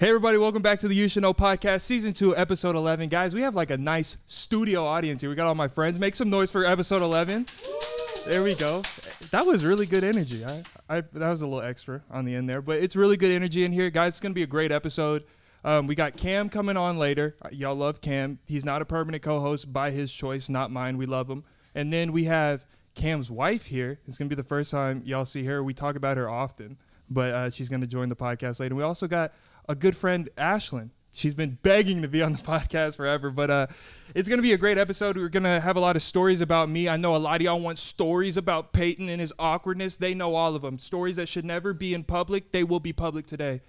Hey everybody, welcome back to the You Should Know podcast, season two, episode eleven. Guys, we have like a nice studio audience here. We got all my friends. Make some noise for episode eleven. There we go. That was really good energy. I, I that was a little extra on the end there, but it's really good energy in here, guys. It's gonna be a great episode. Um, we got Cam coming on later. Uh, Y'all love Cam. He's not a permanent co-host by his choice, not mine. We love him. And then we have Cam's wife here. It's gonna be the first time y'all see her. We talk about her often, but uh, she's gonna join the podcast later. We also got a good friend, Ashlyn. She's been begging to be on the podcast forever, but uh, it's gonna be a great episode. We're gonna have a lot of stories about me. I know a lot of y'all want stories about Peyton and his awkwardness. They know all of them. Stories that should never be in public. They will be public today.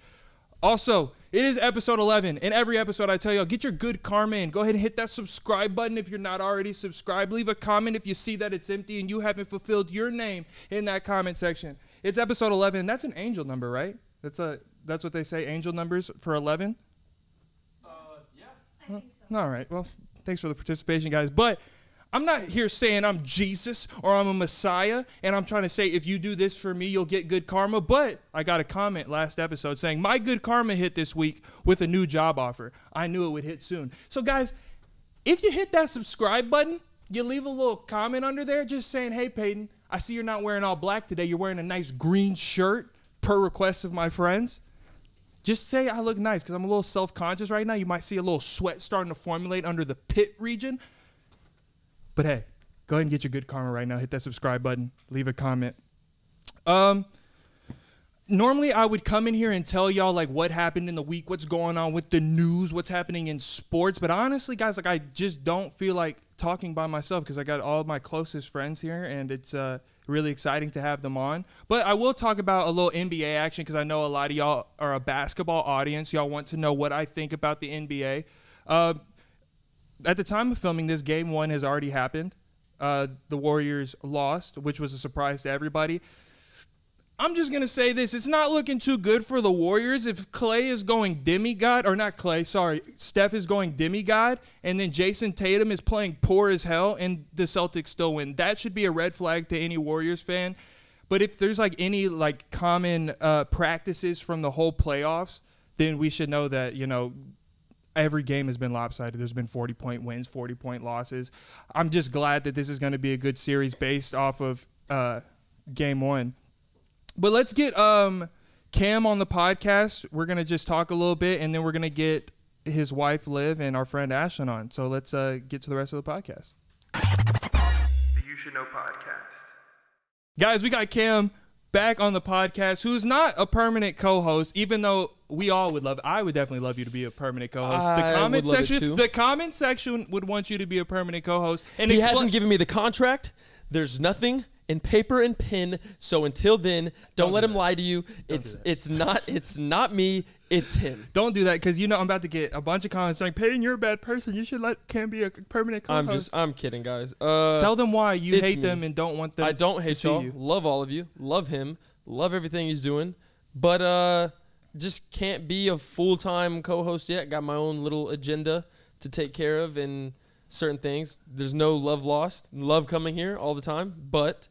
Also, it is episode 11. In every episode, I tell y'all, get your good karma in. Go ahead and hit that subscribe button if you're not already subscribed. Leave a comment if you see that it's empty and you haven't fulfilled your name in that comment section. It's episode 11. That's an angel number, right? That's a that's what they say. Angel numbers for 11. Uh, I think so. All right. Well, thanks for the participation, guys. But I'm not here saying I'm Jesus or I'm a Messiah, and I'm trying to say if you do this for me, you'll get good karma. But I got a comment last episode saying my good karma hit this week with a new job offer. I knew it would hit soon. So, guys, if you hit that subscribe button, you leave a little comment under there just saying, hey, Peyton, I see you're not wearing all black today. You're wearing a nice green shirt per request of my friends. Just say I look nice because I'm a little self conscious right now. You might see a little sweat starting to formulate under the pit region. But hey, go ahead and get your good karma right now. Hit that subscribe button, leave a comment. Um, normally I would come in here and tell y'all like what happened in the week, what's going on with the news, what's happening in sports. But honestly, guys, like I just don't feel like talking by myself because I got all my closest friends here, and it's uh, really exciting to have them on. But I will talk about a little NBA action because I know a lot of y'all are a basketball audience. Y'all want to know what I think about the NBA. Uh, at the time of filming this, game one has already happened. Uh, the Warriors lost, which was a surprise to everybody. I'm just gonna say this: it's not looking too good for the Warriors. If Clay is going demigod, or not Clay, sorry, Steph is going demigod, and then Jayson Tatum is playing poor as hell, and the Celtics still win. That should be a red flag to any Warriors fan. But if there's like any like common uh, practices from the whole playoffs, then we should know that you know every game has been lopsided. There's been 40 point wins, 40 point losses. I'm just glad that this is going to be a good series based off of uh, game one. But let's get um, Cam on the podcast. We're going to just talk a little bit and then we're going to get his wife Liv and our friend Ashlyn on. So let's uh, get to the rest of the podcast. The You Should Know podcast. Guys, we got Cam back on the podcast, who's not a permanent co-host, even though we all would love. I would definitely love you to be a permanent co-host. I the comment would love it section, too. the comment section would want you to be a permanent co-host. And he expl- hasn't given me the contract. There's nothing in paper and pen. So until then, don't, let him lie to you. it's it's not it's not me. It's him. Don't do that because you know I'm about to get a bunch of comments saying, "Peyton, you're a bad person. You should let Cam be a permanent co-host." I'm just I'm kidding, guys. Uh, tell them why you hate me. them and don't want them. I don't hate y'all. you. Love all of you. Love him. Love everything he's doing. But uh, just can't be a full time co-host yet. Got my own little agenda to take care of and certain things. There's no love lost. Love coming here all the time, but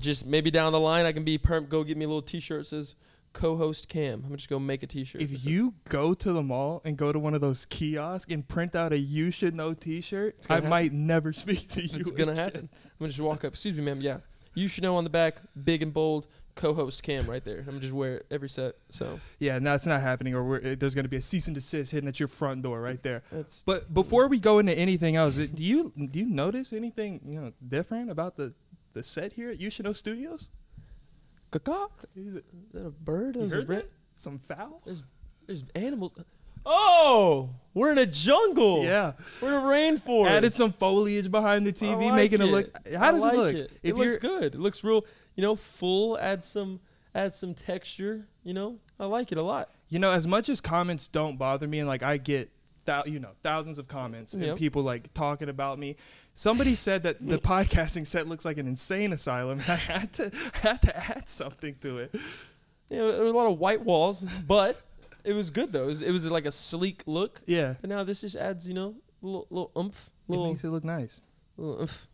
just maybe down the line I can be perm. Go get me a little T-shirt that says co-host Cam. I'm gonna just go make a T-shirt. If you go to the mall and go to one of those kiosks and print out a "You Should Know" T-shirt, I happen. might never speak to you. it's gonna happen. I'm gonna just walk up. Excuse me, ma'am. Yeah, you should know on the back, big and bold, co-host Cam right there. I'm gonna just wear it every set. So Yeah, no, it's not happening. Or we're, there's going to be a cease and desist hitting at your front door right there. that's But before we go into anything else, do you do you notice anything you know different about the the set here at Should Studios? Caw-caw. Is it, Is that a bird? you There's a heard that? Some foul? There's animals. Oh, we're in a jungle. Yeah. we're in a rainforest. Added some foliage behind the TV, like making it, look. How I does like it look? It, If it looks good. It looks real. You know, full. Add some. Add some texture. You know, I like it a lot. You know, as much as comments don't bother me, and like I get, thou- you know, thousands of comments and people like talking about me. Somebody said that the podcasting set looks like an insane asylum. I had to had to add something to it. Yeah, there were a lot of white walls, but it was good though. It was, it was like a sleek look. Yeah, And now this just adds, you know, a little, little oomph, it makes it look nice. little oomph.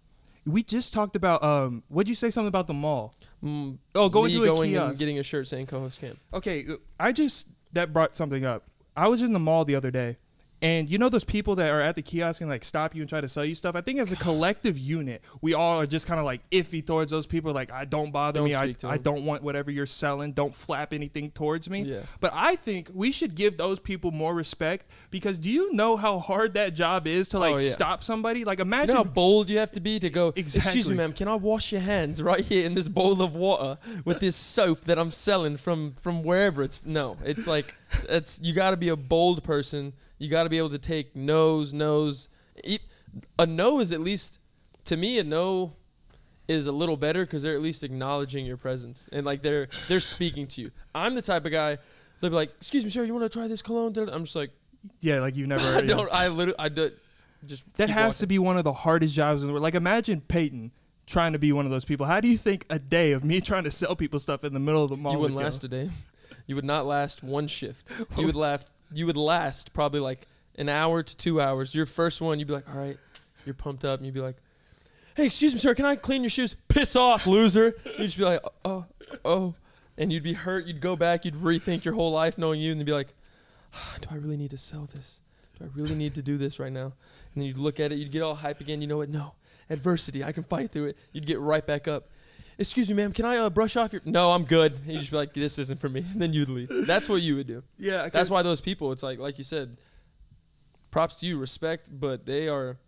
We just talked about um. What'd you say something about the mall? Mm, Oh, going to a going and getting a shirt saying co-host Cam. Okay, I just that brought something up. I was in the mall the other day, and you know those people that are at the kiosk and like stop you and try to sell you stuff. I think as a collective unit, we all are just kind of like iffy towards those people. Like, I don't bother Don't me. I, I don't want whatever you're selling. Don't flap anything towards me. Yeah. But I think we should give those people more respect because do you know how hard that job is to oh, like Oh, yeah. stop somebody? Like You imagine know how bold you have to be to go. Exactly. Excuse me, ma'am. Can I wash your hands right here in this bowl of water with this soap that I'm selling from from wherever it's? No, it's like it's you got to be a bold person. You got to be able to take no's, no's. A no is at least to me a no is a little better because they're at least acknowledging your presence and like they're they're speaking to you. I'm the type of guy. They'll be like, "Excuse me, sir, you want to try this cologne?" I'm just like, yeah, like you've never. I don't. I literally, I do, just That has to be one of the hardest jobs in the world. Like imagine Peyton trying to be one of those people. How do you think a day of me trying to sell people stuff in the middle of the mall? You wouldn't would last a day. You would not last one shift. You would last. You would last probably like an hour to two hours. Your first one, you'd be like, all right, you're pumped up, and you'd be like, hey, excuse me, sir, can I clean your shoes? Piss off, loser. You'd just be like, oh, oh, and you'd be hurt. You'd go back. You'd rethink your whole life knowing you, and be like, "Ah, do I really need to sell this? Do I really need to do this right now? And then you'd look at it. You'd get all hype again. You know what? No, adversity. I can fight through it. You'd get right back up. Excuse me, ma'am. Can I uh, brush off your? No, I'm good. And you'd just be like, "This isn't for me." And then you'd leave. That's what you would do. Yeah, That's why those people. It's like, like you said, props to you, respect, but they are.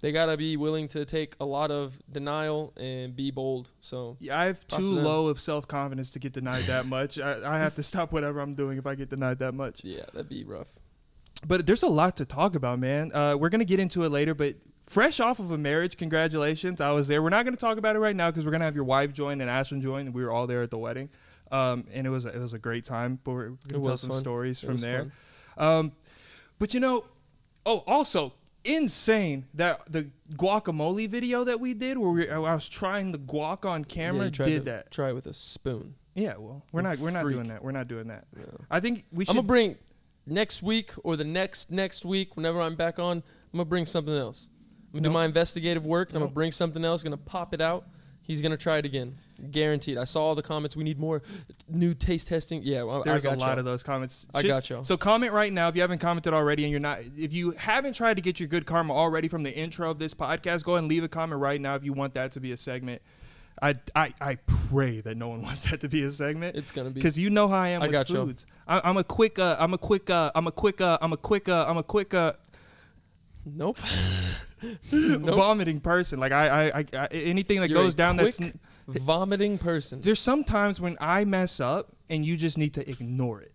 They gotta be willing to take a lot of denial and be bold. So Yeah, I have too to low of self confidence to get denied that much. I, I have to stop whatever I'm doing if I get denied that much. yeah, that'd be rough. But there's a lot to talk about, man. Uh, we're gonna get into it later, but fresh off of a marriage, congratulations! I was there. We're not gonna talk about it right now because we're gonna have your wife join and Ashton join. And we were all there at the wedding, um, and it was a, it was a great time. But we're gonna tell some fun. stories It from there. Um, but you know, oh, also insane that the guacamole video that we did, where we, I was trying the guac on camera, tried did to that. Try it with a spoon. Yeah, well, we're not we're not doing that. We're not doing that. Yeah. I think we should. I'm gonna bring next week or the next next week, whenever I'm back on. I'm gonna bring something else. I'm gonna No. do my investigative work, and I'm gonna bring something else. Gonna pop it out. He's gonna try it again, guaranteed. I saw all the comments. We need more new taste testing. Yeah, well, There's I a lot of those comments. I got y'all. So comment right now if you haven't commented already, and you're not. If you haven't tried to get your good karma already from the intro of this podcast, go ahead and leave a comment right now if you want that to be a segment. I I, I pray that no one wants that to be a segment It's gonna be. because you know how I am I with got you. foods. I, I'm a quick. Uh, I'm a quick. Uh, I'm a quick. Uh, I'm a quick. Uh, I'm a quick. Uh, Nope. nope. vomiting person. Like I, I, I, I anything that You're goes down that's. Vomiting person. There's sometimes when I mess up and you just need to ignore it.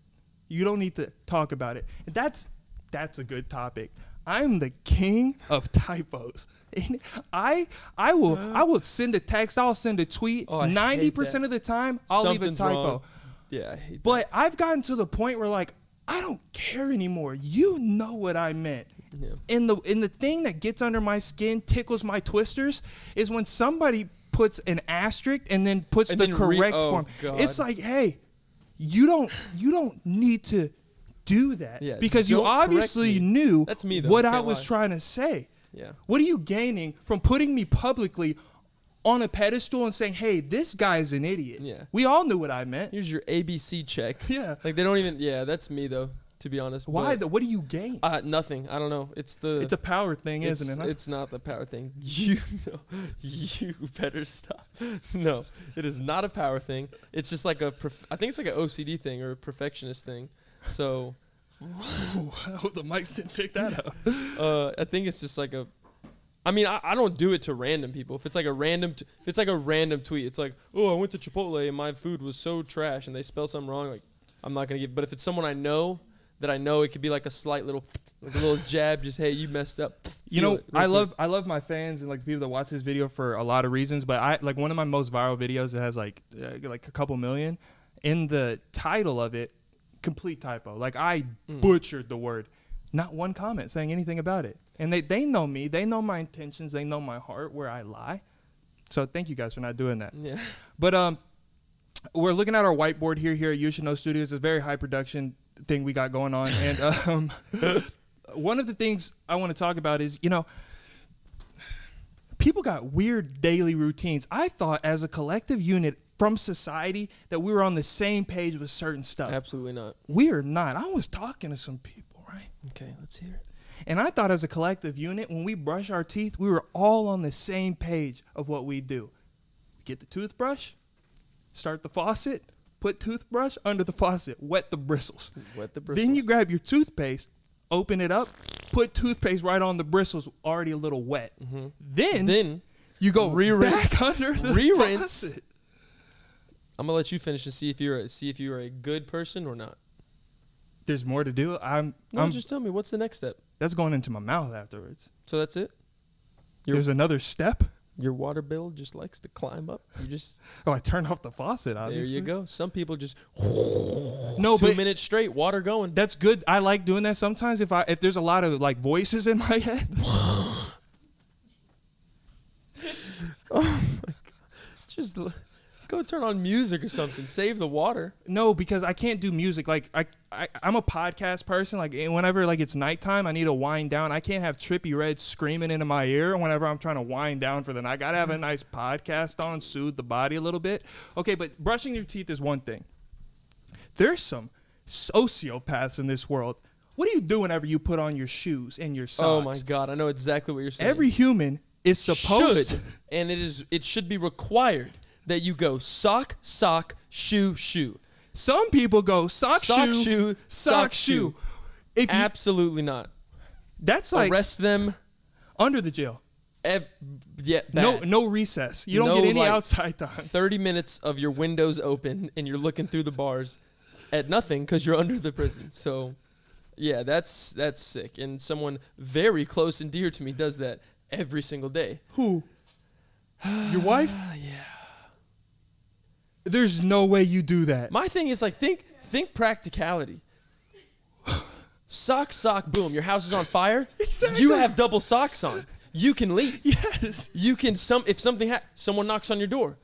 You don't need to talk about it. And that's that's a good topic. I'm the king of typos. And I I will I will send a text, I'll send a tweet. Oh, Ninety percent of the time I'll leave a typo. wrong. Yeah, I hate But I've gotten to the point where like I don't care anymore. You know what I meant. Yeah. And the and the thing that gets under my skin, tickles my twisters, is when somebody puts an asterisk and then puts And the then re- correct oh, form. God. It's like, hey, you don't you don't need to do that Yeah, because you obviously knew That's me, though, what I was lie. trying to say. Yeah. What are you gaining from putting me publicly on a pedestal and saying, "Hey, this guy's an idiot"? Yeah. We all knew what I meant. Here's your ABC check. Yeah. Like they don't even. Yeah, that's me though. To be honest. Why? what do you gain? Uh, nothing. I don't know. It's the. it's a power thing, isn't it? huh? It's not the power thing. You know, you better stop. No, it is not a power thing. It's just like a. Perf- I think it's like an OCD thing or a perfectionist thing. So, Ooh, I hope the mics didn't pick that up. uh, I think it's just like a. I mean, I, I don't do it to random people. If it's like a random, t- if it's like a random tweet, it's like, oh, I went to Chipotle and my food was so trash, and they spelled something wrong. Like, I'm not gonna give. But if it's someone I know, that I know, it could be like a slight little, like a little jab. Just hey, you messed up. You Feel know, I quick. love I love my fans and like the people that watch this video for a lot of reasons. But I like one of my most viral videos that has like uh, like a couple million. In the title of it, complete typo. Like I Mm. butchered the word. Not one comment saying anything about it. And they they know me. They know my intentions. They know my heart where I lie. So thank you guys for not doing that. Yeah. But um, we're looking at our whiteboard here here at Know Studios. It's very high production thing we got going on, and um, one of the things I want to talk about is you know. People got weird daily routines. I thought as a collective unit, from society that we were on the same page with certain stuff. Absolutely not. We are not. I was talking to some people, right? Okay, let's hear it. And I thought as a collective unit, when we brush our teeth, we were all on the same page of what we do. Get the toothbrush, start the faucet, put toothbrush under the faucet, wet the bristles. Wet the bristles. Then you grab your toothpaste, open it up, put toothpaste right on the bristles, already a little wet. hmm Then, Then you go re-rinse. under the Re-rinse. faucet. I'm gonna let you finish and see if you're a, see if you're a good person or not. There's more to do. I'm, No, I'm just tell me what's the next step. that's going into my mouth afterwards. So that's it. Your There's another step. Your water bill just likes to climb up. You just Oh, I turned off the faucet. Obviously. there you go. Some people just No, two but minutes straight, water going. that's good. I like doing that sometimes. If I if there's a lot of like voices in my head, oh my god! Just l- go turn on music or something. Save the water. no, because I can't do music. Like I, I I'm a podcast person. Like whenever like it's nighttime, I need to wind down. I can't have Trippie Redd screaming into my ear whenever I'm trying to wind down for the night. I gotta have a nice podcast on, soothe the body a little bit. Okay, but brushing your teeth is one thing. There's some sociopaths in this world. What do you do whenever you put on your shoes and your socks? Oh my god, I know exactly what you're saying. Every human is supposed should, and it is it should be required that you go sock, sock, shoe, shoe. Some people go sock, Sock, shoe, shoe, sock, sock, shoe. shoe. If you, Absolutely not. that's like Arrest them. under the jail. Ev- yeah, No, no recess. You don't No, get any like, outside time. 30 minutes of your windows open and you're looking through the bars at nothing because you're under the prison. So, yeah, that's that's sick. And someone very close and dear to me does that every single day. Who? Your wife? Ah, yeah. There's no way you do that. My thing is like think think practicality. Sock, sock, boom. Your house is on fire. Exactly. You have double socks on. You can leave. yes. You can some if something ha- someone knocks on your door.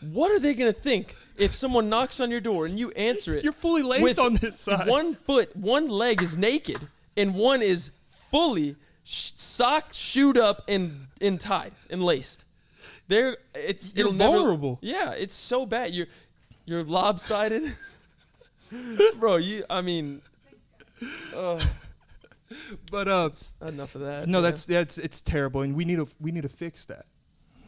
What are they gonna think if someone knocks on your door and you answer it? You're fully laced on this side. One foot, one leg is naked, and one is fully sh- socked, shoed up, and and tied and laced. There, it's You're it'll never- vulnerable. yeah, it's so bad. You're you're lopsided, bro. You, I mean, uh, but uh, enough of that. no, yeah. that's that's it's terrible, and we need to we need to fix that.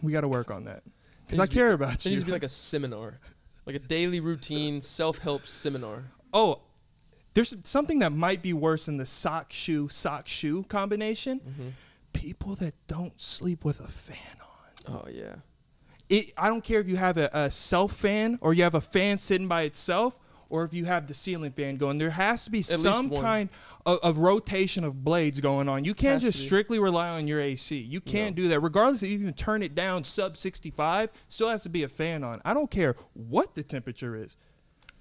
We got to work on that because I to be- care about There It needs to be like a seminar, like a daily routine self-help seminar. oh, there's something that might be worse than the sock shoe sock shoe combination. Mm-hmm. People that don't sleep with a fan on. Oh yeah. it, I don't care if you have a, a self fan or you have a fan sitting by itself or if you have the ceiling fan going. There has to be least some kind of, of rotation of blades going on. You can't Has just strictly rely on your AC. You can't do that. Regardless if you turn it down sub 65, still has to be a fan on. I don't care what the temperature is.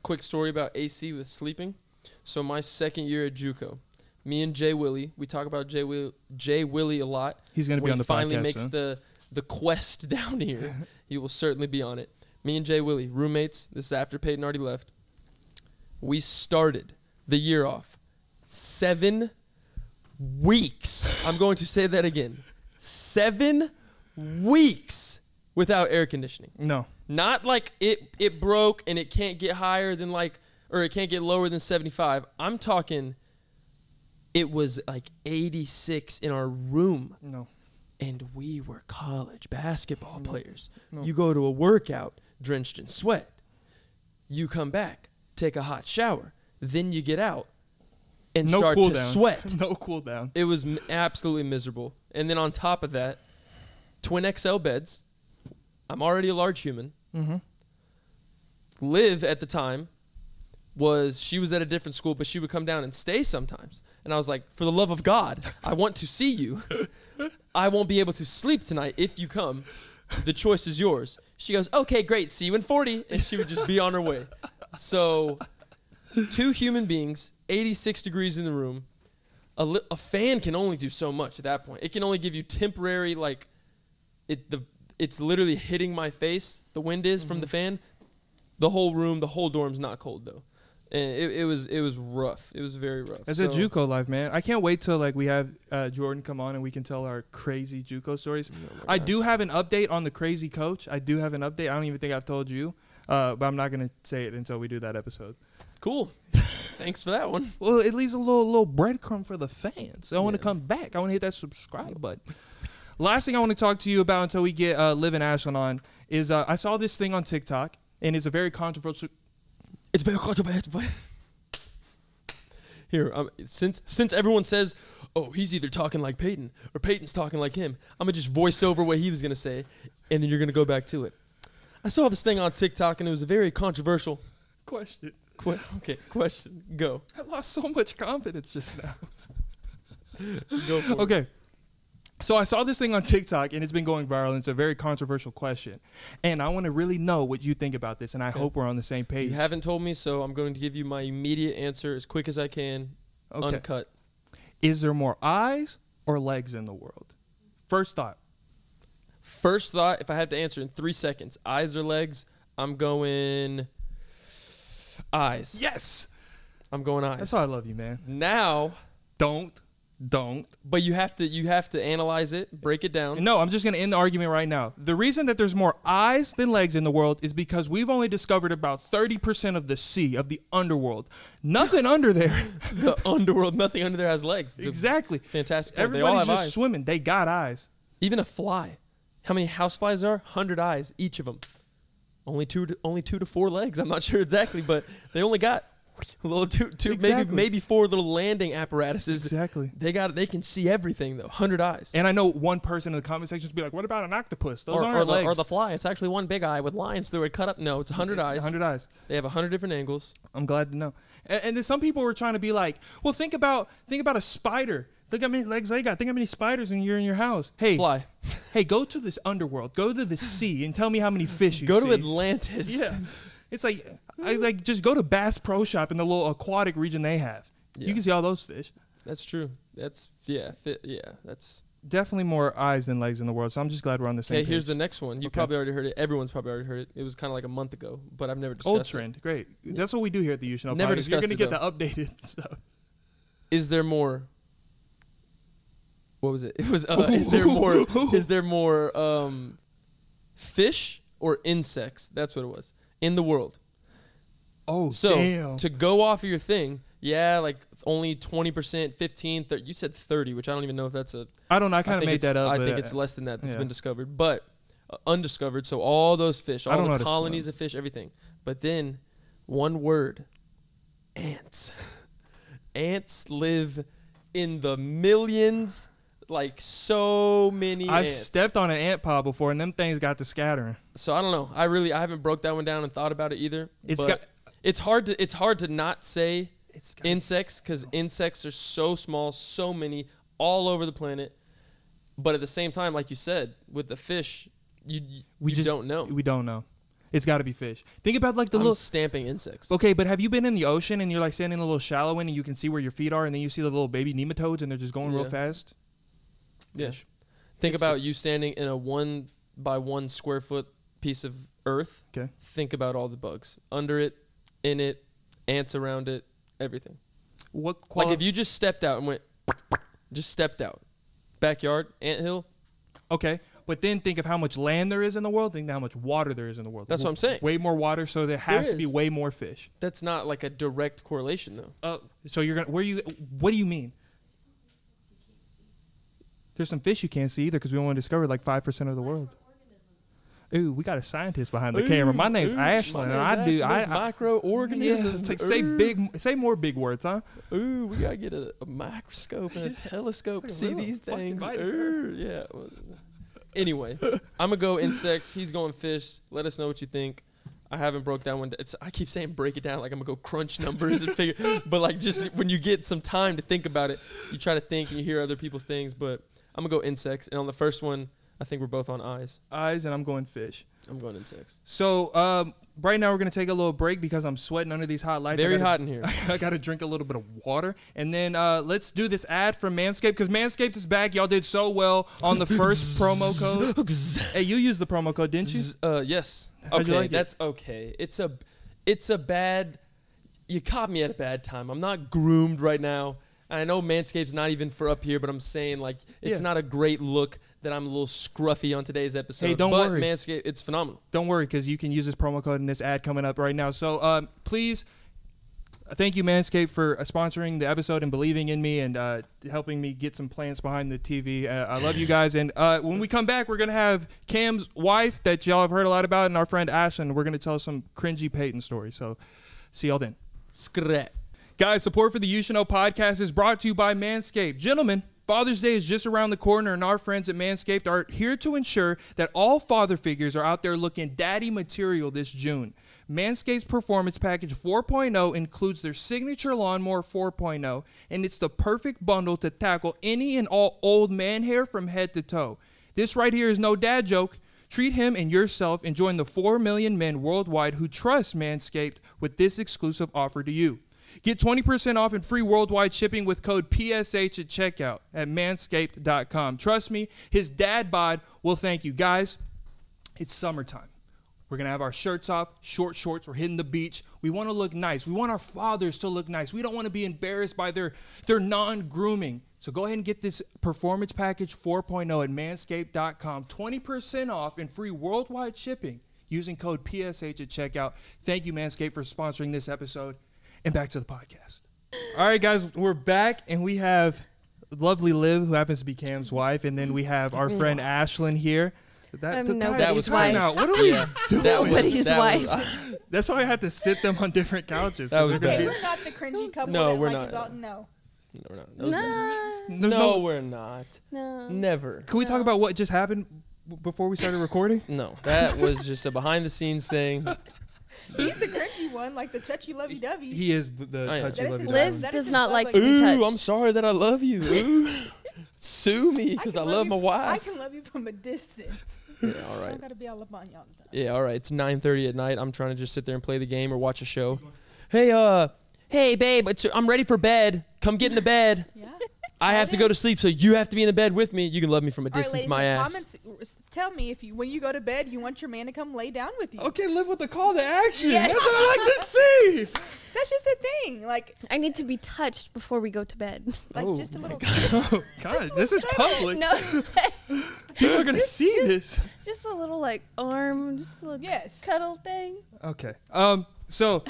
quick story about AC with sleeping. So my second year at JUCO, me and Jay Willie, we talk about Jay Will Jay Willie a lot. He's going to be on he the finally podcast makes soon. the the quest down here, he will certainly be on it. Me and Jay Willie, roommates. This is after Peyton already left. We started the year off seven weeks. I'm going to say that again. Seven weeks without air conditioning. no. Not like it it broke and it can't get higher than like or it can't get lower than 75. I'm talking it was like 86 in our room No. And we were college basketball players. No. You go to a workout drenched in sweat. You come back, take a hot shower, then you get out and No start cool to down. sweat. no cool down. It was m- absolutely miserable. And then on top of that, twin XL beds. I'm already a large human. Mm-hmm. Liv at the time was she was at a different school, but she would come down and stay sometimes. And I was like, for the love of God, I want to see you. I won't be able to sleep tonight if you come. The choice is yours. She goes, okay, great. See you in 40. And she would just be on her way. So, two human beings, 86 degrees in the room. A, li- a fan can only do so much at that point. It can only give you temporary, like, it the it's literally hitting my face. The wind is from the mm-hmm. fan. The whole room, the whole dorm's not cold though, and it, it was it was rough. It was very rough. That's So- a JUCO life, man. I can't wait till like we have uh, Jordan come on and we can tell our crazy JUCO stories. Oh I do have an update on the crazy coach. I do have an update. I don't even think I've told you. Uh, but I'm not gonna say it until we do that episode. Cool. Thanks for that one. Well, it leaves a little little breadcrumb for the fans. I want to come back. I want to hit that subscribe button. Last thing I want to talk to you about until we get uh, Liv and Ashlyn on is uh, I saw this thing on TikTok and it's a very controversial. It's very controversial. Here, um, since since everyone says, "Oh, he's either talking like Peyton or Peyton's talking like him," I'm gonna just voice over what he was gonna say, and then you're gonna go back to it. I saw this thing on TikTok, and it was a very controversial Question. question. Okay, question. Go. I lost so much confidence just now. Go for it. So I saw this thing on TikTok and it's been going viral and it's a very controversial question. And I want to really know what you think about this and I Okay. hope we're on the same page. You haven't told me, so I'm going to give you my immediate answer as quick as I can, okay. uncut. Is there more eyes or legs in the world? First thought. First thought, if I had to answer in three seconds, eyes or legs, I'm going eyes. Yes. I'm going eyes. That's why I love you, man. now, Don't. Don't. but you have to you have to analyze it, break it down. No, I'm just going to end the argument right now. The reason that there's more eyes than legs in the world is because we've only discovered about 30% of the sea, of the underworld. Nothing under there. the underworld, nothing under there has legs. It's exactly. fantastic. point. Everybody's just eyes. swimming. They got eyes. Even a fly. How many houseflies are? Hundred eyes each of them. Only two, to, only two to four legs. I'm not sure exactly, but they only got little two, two maybe Exactly. maybe four little landing apparatuses. Exactly. They got they can see everything though. Hundred eyes. And I know one person in the comment section will be like, "What about an octopus? Those or, aren't or, the, legs." or the fly. It's actually one big eye with lines through it cut up. No, it's 100 eyes. 100 eyes. They have 100 different angles. I'm glad to know. And, and then some people were trying to be like, "Well, think about think about a spider. Think how many legs they got. Think how many spiders in you're in your house. Hey, Fly. hey, go to this underworld. Go to the sea and tell me how many fish you Go see. to Atlantis. Yeah, it's like I like just go to Bass Pro Shop in the little aquatic region they have. Yeah. You can see all those fish. That's true. That's yeah, fit, yeah, that's Definitely more eyes than legs in the world. So I'm just glad we're on the same. Okay, here's page. the next one. You Okay. probably already heard it. Everyone's probably already heard it. It was kind of like a month ago, but I've never discussed old it. trend. Great. That's what we do here at the U Never Podcast. You're gonna it, get the updated stuff. Is there more? What was it? It was. Uh, is there more? Is there more um, fish or insects? That's what it was in the world. Oh, So damn. to go off of your thing, yeah, like only twenty percent, 15, 30, You said thirty, which I don't even know if that's a. I don't know. I kind of made that up. I think it's less than that that's yeah. been discovered, but uh, undiscovered. So all those fish, I all the colonies of fish, everything. But then, one word: ants. ants live in the millions, like so many. I've ants. stepped on an ant pile before, and them things got to scattering. So I don't know. I really I haven't broke that one down and thought about it either. It's got- it's hard to it's hard to not say insects because insects are so small, so many all over the planet. But at the same time, like you said, with the fish, you we you just don't know. We don't know. It's got to be fish. Think about like the I'm little. stamping insects. Okay, but have you been in the ocean and you're like standing in a little shallow end and you can see where your feet are and then you see the little baby nematodes and they're just going real fast? Yeah. Fish. Think It's about you standing in a one by one square foot piece of earth. Okay. Think about all the bugs under it, in it, ants around it, everything. What quali- like if you just stepped out and went, just stepped out, backyard, ant hill. Okay, but then think of how much land there is in the world. Think how much water there is in the world. That's what I'm saying. Way more water, so there has to be way more fish. That's not like a direct correlation though. Uh, so you're gonna where you? What do you mean? There's some fish you can't see either because we only discovered like five percent of the world. Ooh, we got a scientist behind the camera. My name's Ooh, Ashlyn, and I do. I, I microorganisms. Yeah, like say big, say more big words, huh? Ooh, we gotta get a, a microscope and a telescope to see these things. Ooh, yeah. Anyway, I'm gonna go insects. He's going fish. Let us know what you think. I haven't broke down one. It's I keep saying break it down like I'm gonna go crunch numbers and figure. But like just when you get some time to think about it, you try to think and you hear other people's things. But I'm gonna go insects. And on the first one, I think we're both on eyes. Eyes, and I'm going fish. I'm going in insects. So um, right now we're gonna take a little break because I'm sweating under these hot lights. I Very gotta- hot in here. I gotta drink a little bit of water, and then uh, let's do this ad for Manscaped because Manscaped is back. Y'all did so well on the first promo code. Hey, you used the promo code, didn't you? Uh, yes. How'd Okay, you like it? that's okay. It's a, it's a bad. You caught me at a bad time. I'm not groomed right now. I know Manscaped's not even for up here, but I'm saying like it's Yeah. not a great look that I'm a little scruffy on today's episode. don't but worry. Manscaped, it's phenomenal. Don't worry, because you can use this promo code in this ad coming up right now. So um, please, uh, thank you, Manscaped, for uh, sponsoring the episode and believing in me and uh, helping me get some plants behind the TV. Uh, I love you guys. And uh, when we come back, we're going to have Cam's wife that y'all have heard a lot about and our friend Ashlyn. We're going to tell some cringy Peyton stories. So see y'all then. Scrap. Guys, support for the You Should Know podcast is brought to you by Manscaped. Gentlemen, Father's Day is just around the corner, and our friends at Manscaped are here to ensure that all father figures are out there looking daddy material this June. Manscaped's Performance Package 4.0 includes their signature lawnmower 4.0, and it's the perfect bundle to tackle any and all old man hair from head to toe. This right here is no dad joke. Treat him and yourself and join the 4 million men worldwide who trust Manscaped with this exclusive offer to you. Get 20% off and free worldwide shipping with code PSH at checkout at manscaped.com. Trust me, his dad bod will thank you. Guys, it's summertime. We're going to have our shirts off, short shorts. We're hitting the beach. We want to look nice. We want our fathers to look nice. We don't want to be embarrassed by their, their non grooming. So go ahead and get this performance package 4.0 at manscaped.com. 20% off and free worldwide shipping using code PSH at checkout. Thank you, Manscaped, for sponsoring this episode. And back to the podcast. All right, guys, we're back and we have lovely Liv, who happens to be Cam's wife, and then we have our mm. friend Ashlyn here. That, I'm the- nobody's guys, That was time wife. out. What are we Yeah. doing? That was- Nobody's that was- wife. That's why I had to sit them on different couches. That 'cause was bad. be- We're not the cringy couple. No, that we're like not. All, no. No, we're not. That. Nah, no, no. we're not. no. Never. Can we talk about what just happened before we started recording? No, that was just a behind the scenes thing. He's the cringy one, like the touchy lovey dovey. He is the, the I am. touchy That is lovey his dovey. Liv That is does not like to language. be Ooh. I'm sorry that I love you. Ooh. Sue me because I, can love you- my I wife. can love you from a distance. Yeah, all I right. don't gotta be all up on y'all. Yeah, all right. It's 9:30 at night. I'm trying to just sit there and play the game or watch a show. Hey, uh, hey, babe, it's, I'm ready for bed. Come get in the bed. Yeah. I have to go to sleep, so you have to be in the bed with me. You can love me from a All right, distance, ladies my in the ass. comments, tell me if you, when you go to bed, you want your man to come lay down with you. Okay, Liv with the call to action. Yes. That's what I like to see. That's just a thing. Like, I need to be touched before we go to bed. like Oh just a my little. Oh, God, this is public. no, People are going to see this. just a little like arm, just a little Yes. cuddle thing. Okay. Um. So,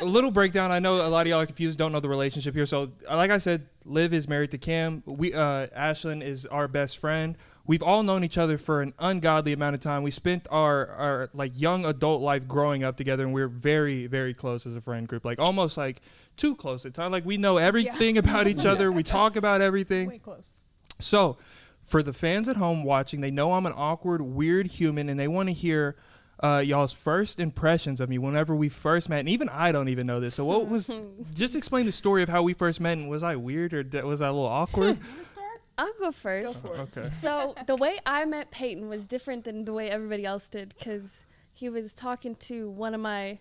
a little breakdown. I know a lot of y'all are confused, don't know the relationship here. So, like I said, Liv is married to Cam. We, uh, Ashlyn is our best friend. We've all known each other for an ungodly amount of time. We spent our our like young adult life growing up together, and we're very very close as a friend group. Like almost like too close at times. Like we know everything about each other. We talk about everything. Way close. So, for the fans at home watching, they know I'm an awkward, weird human, and they want to hear uh, y'all's first impressions of me whenever we first met. And even I don't even know this. So, what was? just explain the story of how we first met. And was I weird or d- was I a little awkward? You wanna start? I'll go Go first. for it. okay. So the way I met Peyton was different than the way everybody else did because he was talking to one of my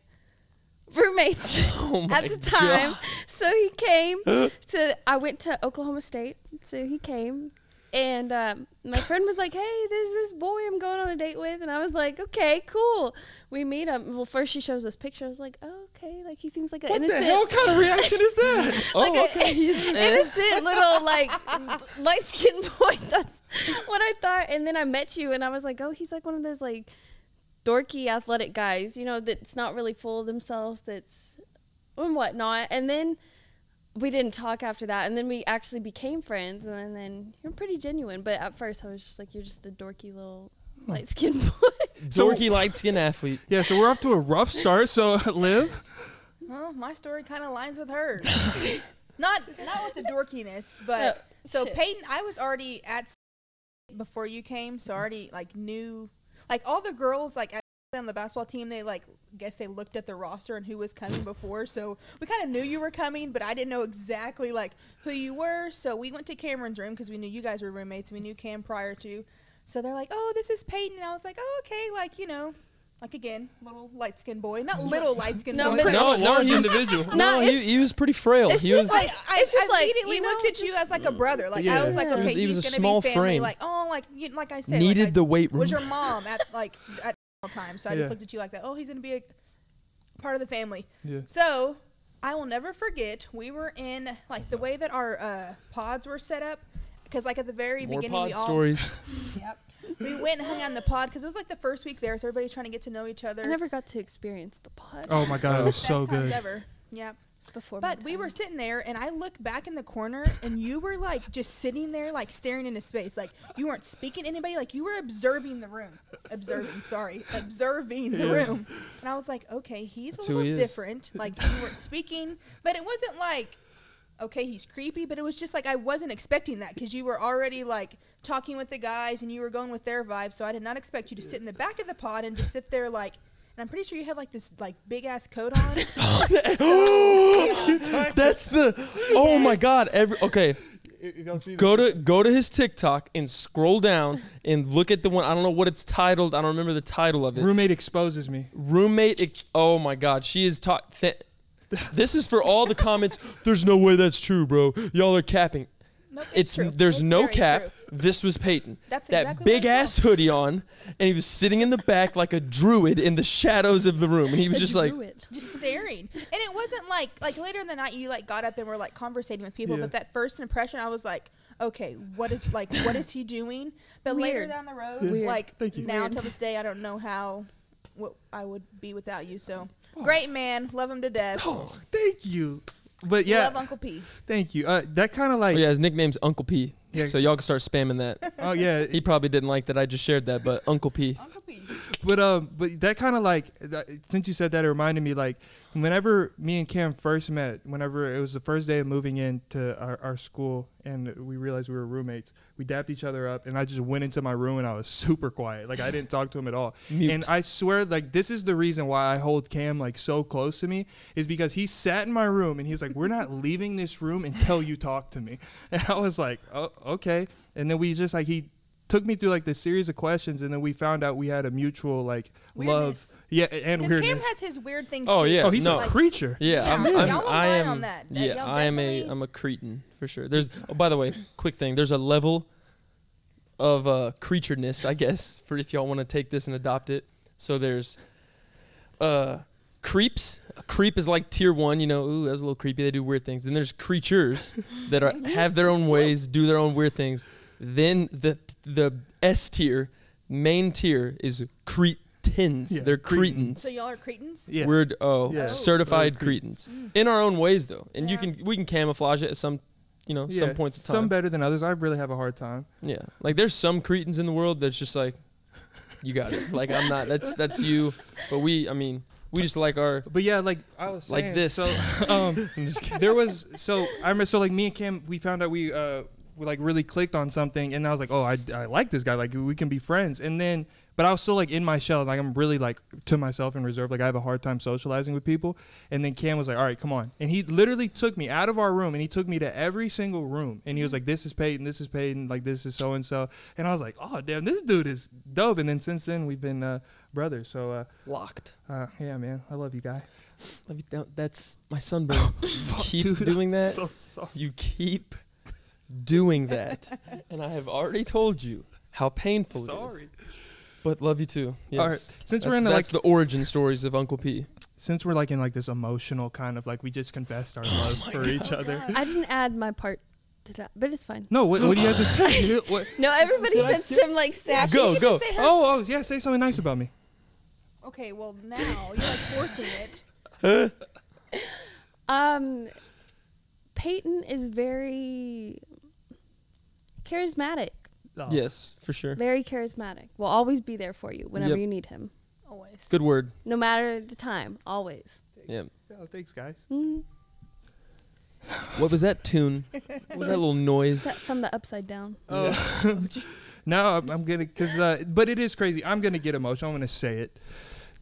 roommates Oh my at the time. God. So he came to. I went to Oklahoma State. So he came, and um, my friend was like, "Hey, there's this boy I'm going on a date with," and I was like, "Okay, cool." We meet him. Well, first she shows us pictures. I was like, oh, "Okay, like he seems like an What the hell kind of reaction is that? like oh, okay. He's, innocent little like light skinned boy. That's what I thought. And then I met you, and I was like, oh, he's like one of those like dorky athletic guys, you know, that's not really full of themselves. That's and whatnot. And then we didn't talk after that, and then we actually became friends. And then you're pretty genuine, but at first I was just like, you're just a dorky little hmm. light skinned boy. So- dorky light skinned athlete. Yeah. So we're off to a rough start. So, Liv Well, my story kind of lines with hers. not not with the dorkiness, but Oh, so shit. Peyton, I was already at before you came, so I already like knew like all the girls like at- on the basketball team. They like guess they looked at the roster and who was coming before, so we kind of knew you were coming, but I didn't know exactly like who you were. So we went to Cameron's room because we knew you guys were roommates. We knew Cam prior to, so they're like, "Oh, this is Peyton," and I was like, "Oh, okay," like you know. Like again, little light skinned boy, not little light skinned No, boy. No, no, large he was, individual. no, No, he, he was pretty frail. it's He just was like I, It's just I like, immediately you know, looked at you as like a brother. Like Yeah. I was like, okay, He was- he he's was a gonna small be family. frame. Like oh, like you, like I said, needed like, I the weight room. was your mom at like at all time, So I Yeah. just looked at you like that. Oh, he's gonna be a part of the family. Yeah. So I will never forget. We were in like the way that our uh, pods were set up. because like at the very More beginning pod we all stories. Yep. we went and hung out in the pod because it was like the first week there, so everybody's trying to get to know each other. I never got to experience the pod. Oh my god, it was Best so times good. ever. Yep. It's before But we were sitting there, and I looked back in the corner, and you were like just sitting there, like staring into space. Like you weren't speaking to anybody. Like you were observing the room. Observing, sorry, observing the Yeah. room. And I was like, okay, he's That's a little he different. Like you weren't speaking, but it wasn't like, okay, he's creepy. But it was just like I wasn't expecting that because you were already like talking with the guys, and you were going with their vibe. So I did not expect you to sit in the back of the pod and just sit there like. And I'm pretty sure you had like this like big ass coat on. That's the. Oh my God! Every okay. Go to go to his TikTok and scroll down and look at the one. I don't know what it's titled. I don't remember the title of it. Roommate exposes me. Roommate. ex- Oh my God, she is taught. Th- this is for all the comments. There's no way that's true, bro. Y'all are capping. Nope, It's true. there's It's no cap. true. This was Peyton. That's that exactly what big I ass hoodie on, and he was sitting in the back like a druid in the shadows of the room, and he was I just drew like, just staring. And it wasn't like like later in the night you like got up and were like conversating with people, Yeah. but that first impression I was like, okay, what is like what is he doing? But later down the road, Weird. like Thank you. now Weird. till this day, I don't know how what I would be without you. So great man, love him to death. Oh, thank you. But yeah, Love Uncle P. thank you. Uh, that kind of like, oh yeah, his nickname's Uncle P. Yeah. So y'all can start spamming that. oh yeah, He probably didn't like that I just shared that, but Uncle P. Uncle P. But um, but that kind of like that, since you said that, it reminded me like whenever me and Cam first met, whenever it was the first day of moving into our, our school, and we realized we were roommates, we dapped each other up, and I just went into my room and I was super quiet, like I didn't talk to him at all. Mute. And I swear, like this is the reason why I hold Cam like so close to me is because he sat in my room and he's like, "We're not leaving this room until you talk to me." And I was like, "Oh, okay." And then we just like he took me through like this series of questions, and then we found out we had a mutual like love, yeah, and Because Cam has his weird things. Oh, too. yeah, oh, he's no. a creature. Yeah, Yeah, I'm, I'm will I am. on that. That Yeah, I am a definitely- I'm a cretin for sure. There's oh by the way, quick thing. There's a level of uh creatureness, I guess, for if y'all want to take this and adopt it. So there's uh creeps. A creep is like tier one, you know, ooh, that's a little creepy. They do weird things. Then there's creatures that are have their own ways, do their own weird things. Then the the S tier, main tier is cretins. Yeah, They're cretins. cretins. So y'all are cretins. Yeah. We're oh Yeah. certified Oh, cretins in our own ways though, and you can we can camouflage it at some, you know, some points of time. Some better than others. I really have a hard time. yeah, like there's some cretins in the world that's just like, you got it. Like I'm not. That's that's you. But we, I mean, we just like our But yeah, like I was Like this. So um, I'm just there was so I remember so like me and Cam we found out we uh we like really clicked on something and I was like oh I, I like this guy. Like we can be friends. And then but I was still like in my shell. Like I'm really like to myself and reserved like I have a hard time socializing with people. And then Cam was like all right come on. And he literally took me out of our room and he took me to every single room. And he was like this is Peyton this is Peyton like this is so and so and I was like oh damn this dude is dope. And then since then we've been uh brothers. So uh, locked. uh yeah man. I love you guy. Me- that- That's my sunburn. You keep dude, doing that. so. You keep doing that, and I have already told you how painful it sorry is. But love you too. Yes. All right. Since That's, we're in the, like the origin stories of Uncle P. since we're like in like this emotional kind of like we just confessed our love for each other. I didn't add my part to that, but it's fine. No, what, what do you have to say? what? No, everybody Did said skip? some like sassy. Go, go. Say Oh, oh, yeah. Say something nice about me. Okay, well now you're like forcing it. Um, Peyton is very charismatic. Oh. Yes, for sure. Very charismatic. Will always be there for you whenever Yep. you need him. Always. Good word. No matter the time, always. Yeah. Oh, thanks, guys. Mm, What was that tune? What was that little noise? that from the upside down. Oh, no, I'm, I'm gonna because uh, but it is crazy. I'm gonna get emotional. I'm gonna say it.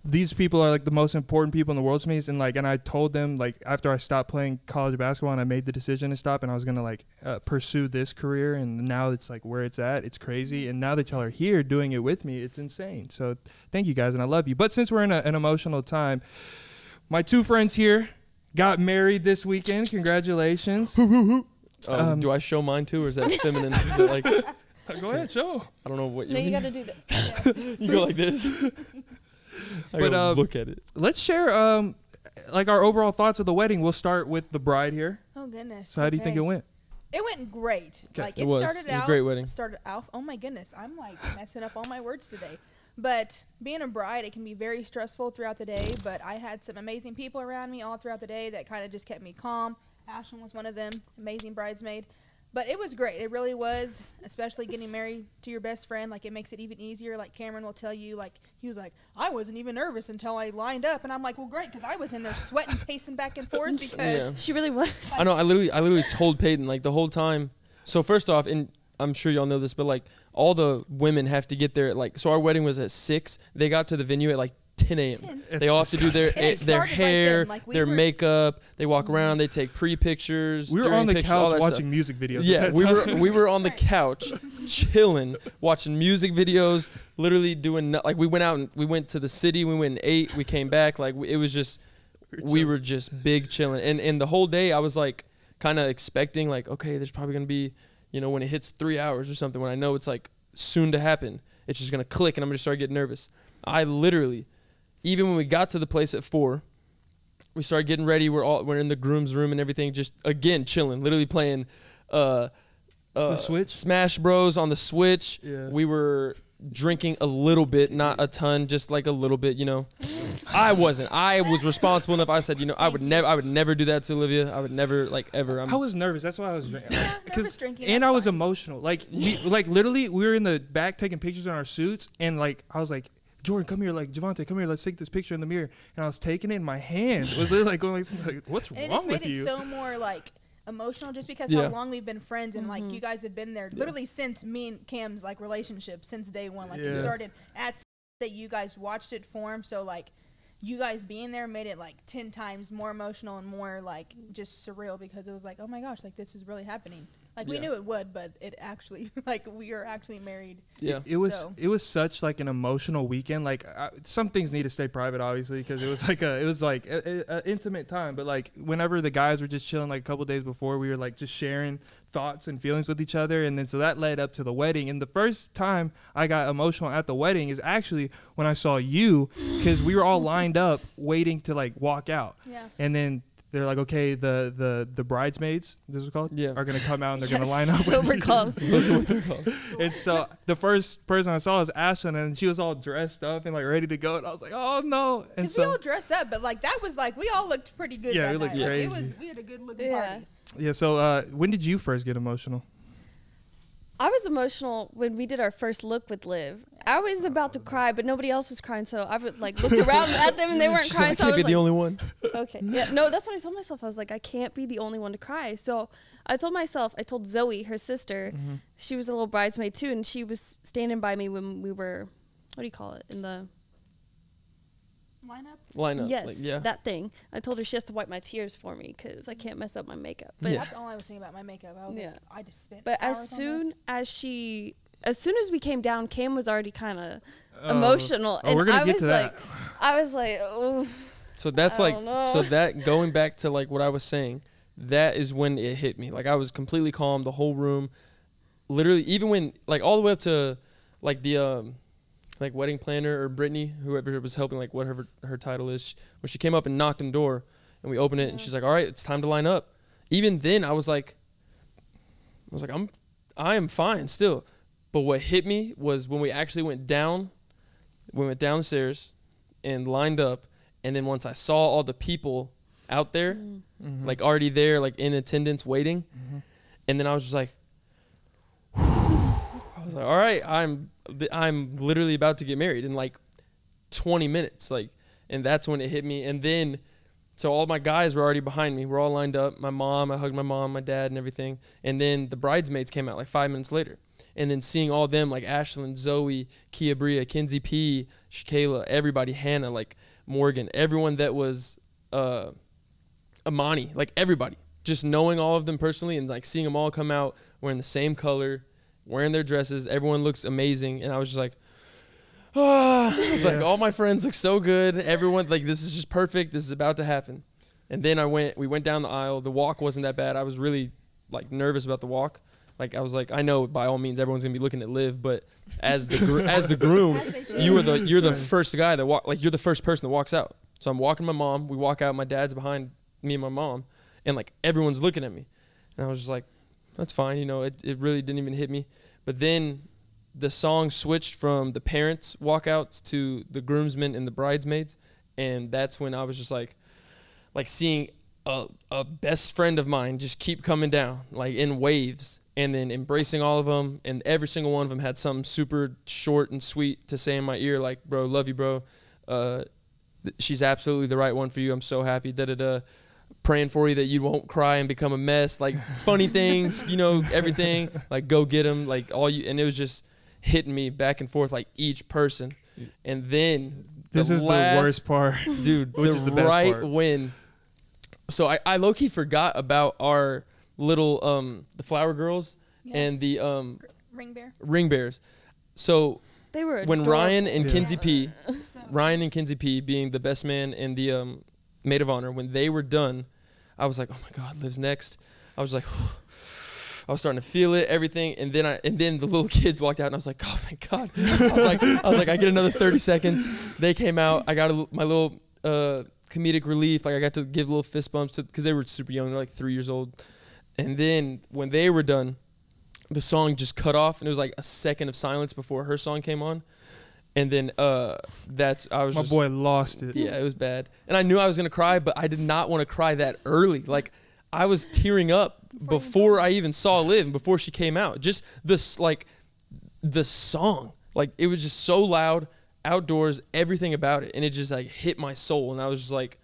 These people are like the most important people in the world to me, and like, and I told them like after I stopped playing college basketball and I made the decision to stop, and I was gonna like uh, pursue this career, and now it's like where it's at. It's crazy, and now that y'all are here doing it with me, it's insane. So thank you guys, and I love you. But since we're in a, an emotional time, my two friends here got married this weekend. Congratulations. Um, Um, do I show mine too, or is that feminine? Is that like Go ahead, show. I don't know what you. No, you got to do that. You go like this. I But, gotta uh, look at it. let's share um like our overall thoughts of the wedding. We'll start with the bride here. Oh goodness. So how do you think it went? It went great. Okay. Like It it, was. started It was a out. great wedding. Started out. Oh my goodness, I'm like messing up all my words today. But being a bride, it can be very stressful throughout the day. But I had some amazing people around me all throughout the day that kind of just kept me calm. Ashlyn was one of them, amazing bridesmaid. But it was great. It really was, especially getting married to your best friend. Like it makes it even easier. Like Cameron will tell you, like he was like, I wasn't even nervous until I lined up, and I'm like, well, great, because I was in there sweating, pacing back and forth because Yeah. She really was. I know. I literally, I literally told Peyton like the whole time. So first off, and I'm sure y'all know this, but like all the women have to get there at like. So our wedding was at six. They got to the venue at like 10 a.m. They It's all have to do their disgusting. And it eh, their started right hair, then, like, we their were- makeup. They walk mm-hmm. around. They take pre pictures. We were on the pictures, couch watching stuff. music videos. at Yeah, that we time. were we were on the Right. couch, chilling, watching music videos, literally doing no- like we went out and we went to the city. We went and ate. We came back. Like it was just we were just big chilling. And and the whole day I was like kind of expecting like okay, there's probably gonna be you know when it hits three hours or something when I know it's like soon to happen. It's just gonna click and I'm gonna start getting nervous. I literally, even when we got to the place at four, we started getting ready. We're all we're in the groom's room and everything, just again chilling, literally playing. Uh, uh, Switch? Smash Bros on the Switch. Yeah. We were drinking a little bit, not a ton, just like a little bit, you know. I wasn't. I was responsible enough. I said, you know, I would never, I would never do that to Olivia. I would never, like, ever. I'm, I was nervous. That's why I was drinking. Yeah, Like, nervous drinking, and I was fine. emotional. Like, we, like literally, we were in the back taking pictures in our suits, and like, I was like, Jordan, come here. Like, Javante, come here. Let's take this picture in the mirror. And I was taking it in my hand. It was literally like going like, like what's And it wrong just made with it you? so more like emotional just because Yeah. how long we've been friends and like mm-hmm. you guys have been there literally since me and Cam's like relationship since day one. Like it Yeah. started at that you guys watched it form. So like you guys being there made it like ten times more emotional and more like just surreal because it was like, oh my gosh, like this is really happening. Like we Yeah. knew it would, but it actually like we are actually married. yeah. It was So- it was such like an emotional weekend. Like I, some things need to stay private, obviously, because it was like a it was like a, a, a intimate time. But like whenever the guys were just chilling, like a couple days before, we were like just sharing thoughts and feelings with each other, and then so that led up to the wedding. And the first time I got emotional at the wedding is actually when I saw you, because we were all lined up waiting to like walk out, Yeah. and then. They're like, okay, the, the, the bridesmaids, this is called, Yeah. are gonna come out and they're Yes, gonna line up. so with we're you. called. And so the first person I saw was Ashlyn, and she was all dressed up and like ready to go. And I was like, oh no! And Because we all dressed up, but like that was like we all looked pretty good. Yeah, that we looked night. Like, it was we had a good looking Yeah. party. yeah. So uh, when did you first get emotional? I was emotional when we did our first look with Liv. I was about to cry, but nobody else was crying, so I would like looked around at them and they weren't She's crying. like, so I I can't was be the only one. okay, yeah, no, that's what I told myself. I was like, I can't be the only one to cry. So I told myself, I told Zoe, her sister, Mm-hmm. she was a little bridesmaid too, and she was standing by me when we were, what do you call it, in the Lineup. Line up. yes, Like, yeah. that thing. I told her she has to wipe my tears for me because I can't mess up my makeup. But Yeah. That's all I was thinking about my makeup. I was Yeah. like, I just spent. But as soon as she, as soon as we came down, Cam was already kind of Oh. emotional, Oh, and we're gonna I get was to that. like, I was like, oh, So that's I like so that going back to like what I was saying, that is when it hit me. Like I was completely calm, the whole room, literally even when like all the way up to like the um like wedding planner or Brittany, whoever was helping, like whatever her title is, when she came up and knocked on the door and we opened it and she's like, All right, it's time to line up. Even then I was like I was like, I'm I am fine still. But what hit me was when we actually went down we went downstairs and lined up and then once i saw all the people out there Mhm. like already there like in attendance waiting Mhm. and then i was just like i was like all right i'm i'm literally about to get married in like 20 minutes like and that's when it hit me. And then so all my guys were already behind me. We're all lined up. My mom i hugged my mom my dad and everything. And then the bridesmaids came out like five minutes later. And then seeing all them like Ashlyn, Zoe, Kia Bria, Kinsey P, Shakayla, everybody, Hannah, like Morgan, everyone that was uh Amani, like everybody. Just knowing all of them personally and like seeing them all come out wearing the same color, wearing their dresses, everyone looks amazing. And I was just like, ah, it's like all my friends look so good. Everyone like this is just perfect. This is about to happen. And then I went, we went down the aisle. The walk wasn't that bad. I was really like nervous about the walk. Like I was like, I know by all means everyone's gonna be looking at Liv, but as the gr- as the groom, As you were the you're the first guy that walk like you're the first person that walks out. So I'm walking my mom. We walk out. My dad's behind me and my mom, and like everyone's looking at me, and I was just like, that's fine. You know, it, it really didn't even hit me. But then the song switched from the parents' walkouts to the groomsmen and the bridesmaids. And that's when I was just like, like seeing a, a best friend of mine just keep coming down, like in waves, and then embracing all of them. And every single one of them had something super short and sweet to say in my ear, like, bro, love you, bro. Uh, th- she's absolutely the right one for you. I'm so happy. Da da da praying for you that you won't cry and become a mess. Like funny things, you know, everything. Like go get them. Like all you, and it was just hitting me back and forth like each person. And then This is last- the worst part. dude. Which the, is the best right part. when. So I, I low key forgot about our little um the flower girls Yeah. and the um Ring bear. ring bears. So They were when. Ryan and Yeah. Kinsey P, So- Ryan and Kinsey P being the best man and the um, maid of honor, when they were done, I was like, oh my God, Liv's next. I was like, I was starting to feel it, everything, and then I and then the little kids walked out, and I was like, oh thank God. I was like, I was like, I get another 30 seconds. They came out. I got a, my little uh, comedic relief. Like I got to give little fist bumps to because they were super young, they're like three years old. And then when they were done, the song just cut off, and it was like a second of silence before her song came on. And then uh, that's I was My just, boy lost it. yeah, it was bad. And I knew I was gonna cry, but I did not want to cry that early. Like I was tearing up before I even saw Liv and before she came out. Just this like the song. Like it was just so loud, outdoors, everything about it. And it just like hit my soul. And I was just like,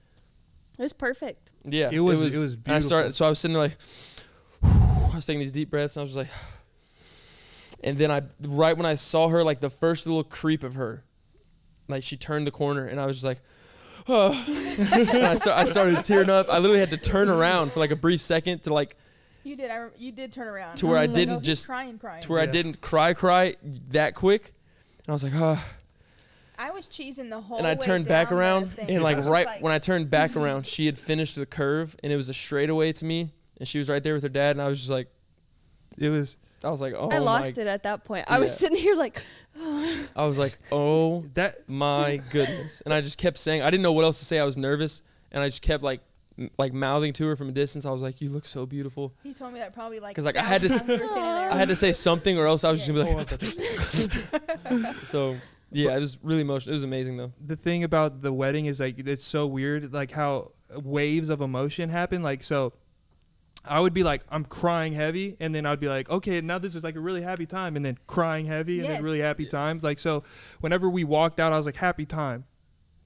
It was perfect. yeah. It was- it was and I started so I was sitting there like I was taking these deep breaths and I was just like and then I right when I saw her, like the first little creep of her, like she turned the corner and I was just like, oh. I, start, I started tearing up. I literally had to turn around for like a brief second to like You did. I, rem- you did turn around. To where I was like, didn't oh, he's just- crying, crying. to where I didn't cry, cry that quick. And I was like, oh. I was cheesing the whole. And I way turned back around and like was just right when I turned back around, she had finished the curve and it was a straightaway to me. And she was right there with her dad. And I was just like, It was I was like, oh I my lost it at that point. I was sitting here like, I was like, oh that my goodness. And I just kept saying, I didn't know what else to say. I was nervous, and I just kept like, m- like mouthing to her from a distance. I was like, "You look so beautiful." He told me that probably like. 'Cause, like, I had to s- thousand times we were standing there. I had to say something, or else I was just Oh, gonna be like. Oh, so yeah, it was really emotional. It was amazing though. the thing about the wedding is like it's so weird like how waves of emotion happen like so i would be like i'm crying heavy and then i'd be like okay now this is like a really happy time and then crying heavy and then really happy times. Like so whenever we walked out i was like happy time.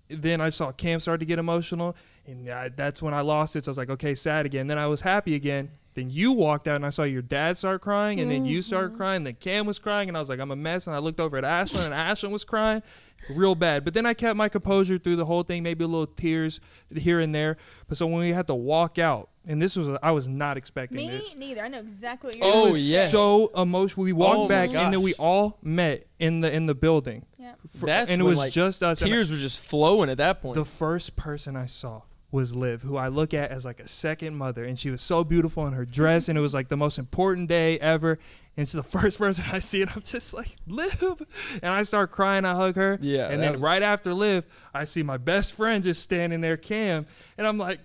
Then i saw cam start to get emotional and I, that's when i lost it. So i was like okay sad again. Then i was happy again. Then you walked out and i saw your dad start crying and then you started mm-hmm. crying then cam was crying and i was like i'm a mess. And i looked over at ashlyn and ashlyn was crying real bad. But then I kept my composure through the whole thing, maybe a little tears here and there. But so when we had to walk out, and this was I was not expecting Me this. neither. I know exactly what you're. Oh, it was yes. so emotional. We walked Oh, my back, and then we all met in the in the building. Yeah. For- That's and it when, was like, just us. and Tears were just flowing at that point. the first person I saw was Liv, who I look at as like a second mother, and she was so beautiful in her dress, and it was like the most important day ever. And she's the first person I see, and I'm just like Liv, and I start crying. I hug her, Yeah, and then was- right after Liv, I see my best friend just standing there, Cam, and I'm like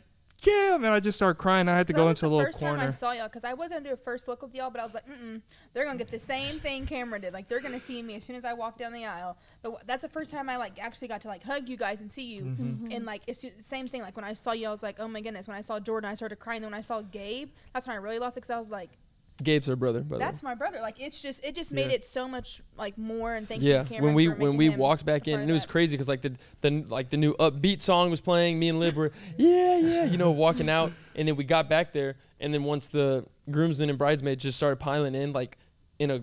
Cam, and I just start crying. I had to That go into a the little first time I saw y'all because I wasn't gonna a first look with y'all, but I was like, mm they're gonna get the same thing Cameron did. Like they're gonna see me as soon as I walk down the aisle. But wh- that's the first time I like actually got to like hug you guys and see you. Mm-hmm. And like it's the same thing. Like when I saw you, I was like, oh my goodness. When I saw Jordan, I started crying. Then when I saw Gabe, that's when I really lost it because I was like, Gabe's her brother, by the way. that's my brother. Like it's just it just made Yeah. it so much like more. And thank yeah you, Cameron, when we for when making we him walked back a in part and of it was that. crazy because like the, the like the new upbeat song was playing me and liv were yeah yeah you know walking out and then we got back there and then once the groomsmen and bridesmaids just started piling in like in a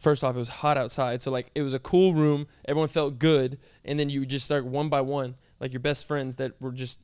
first off it was hot outside so like it was a cool room everyone felt good and then you just start one by one like your best friends that were just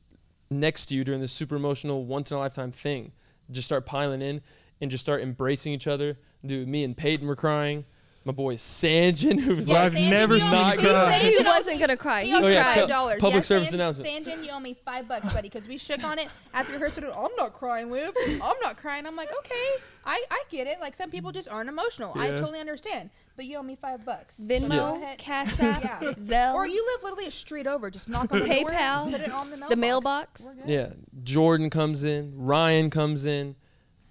next to you during this super emotional once in a lifetime thing just start piling in and just start embracing each other dude me and peyton were crying my boy Sanjin, who was Yeah, like, I've Sanjin, never you owe seen me- you you cry. say he wasn't gonna cry. He He owes Oh, yeah, five tell- dollars. public yeah, service San- announcement. Sanjin, you owe me five bucks, buddy, because we shook on it after rehearsal. I'm not crying, Liv. I'm not crying. I'm like, okay, I, I get it. Like some people just aren't emotional. I totally understand. But you owe me five bucks. Venmo, go ahead. Cash App, Yeah. Zelle, Or you live literally a street over. Just knock on the door, PayPal, put it on the mailbox. the mailbox. Yeah, Jordan comes in, Ryan comes in,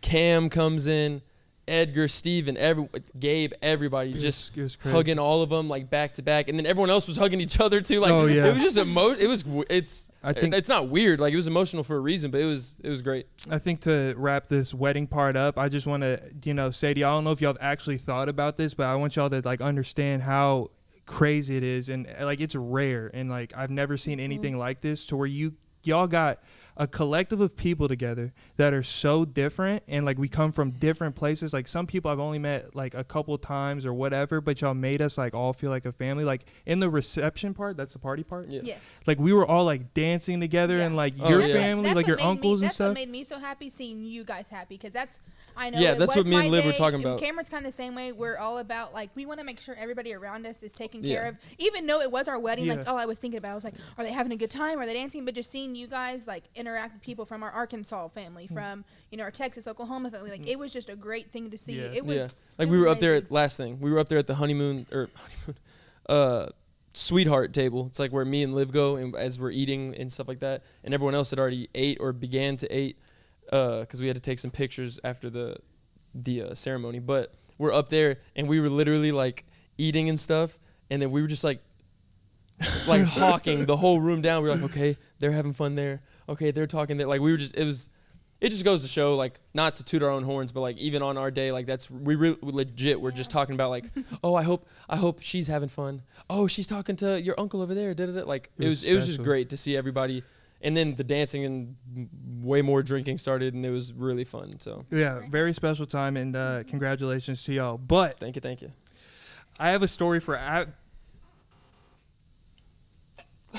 Cam comes in, Edgar, Steven, every Gabe, everybody It just it was hugging all of them like back to back, and then everyone else was hugging each other too. Like Oh, yeah. it was just emo. It was it's I think- it's not weird. Like it was emotional for a reason, but it was it was great. I think to wrap this wedding part up, I just want to, you know, say to y'all, I don't know if y'all have actually thought about this, but I want y'all to like understand how crazy it is and like it's rare and like I've never seen mm-hmm. anything like this to where you y'all got a collective of people together that are so different and like we come from different places like some people I've only met like a couple times or whatever but y'all made us like all feel like a family like in the reception part that's the party part Yeah. Yes. like we were all like dancing together Yeah. and like Oh, your yeah. family That's like your made me- uncles and that's stuff what made me so happy seeing you guys happy because that's I know. Yeah, that's what me and my Liv were talking about. Cameron's kind of the same way. We're all about like we want to make sure everybody around us is taken Yeah. care of, even though it was our wedding. Like Yeah. all I was thinking about, I was like, are they having a good time? Are they dancing? But just seeing you guys like interact with people from our Arkansas family, Hmm. from you know our Texas, Oklahoma family, like it was just a great thing to see. Yeah. It was yeah, like it we was were up there amazing. at last thing. We were up there at the honeymoon or honeymoon, uh, sweetheart table. It's like where me and Liv go, and as we're eating and stuff like that, and everyone else had already ate or began to eat, because we had to take some pictures after the the uh, ceremony. But we're up there, and we were literally like eating and stuff, and then we were just like. like hawking the whole room down. We were like, okay, they're having fun there. Okay, they're talking that Like we were just, it was, it just goes to show, like, not to toot our own horns, but like even on our day, like that's we really legit. We're just talking about like, oh, I hope, I hope she's having fun. Oh, she's talking to your uncle over there. Da, da, da. Like It it was was, it was just great to see everybody. And then the dancing and way more drinking started, and it was really fun. So Yeah, very special time, and uh, congratulations to y'all. But thank you, thank you. I have a story for. I,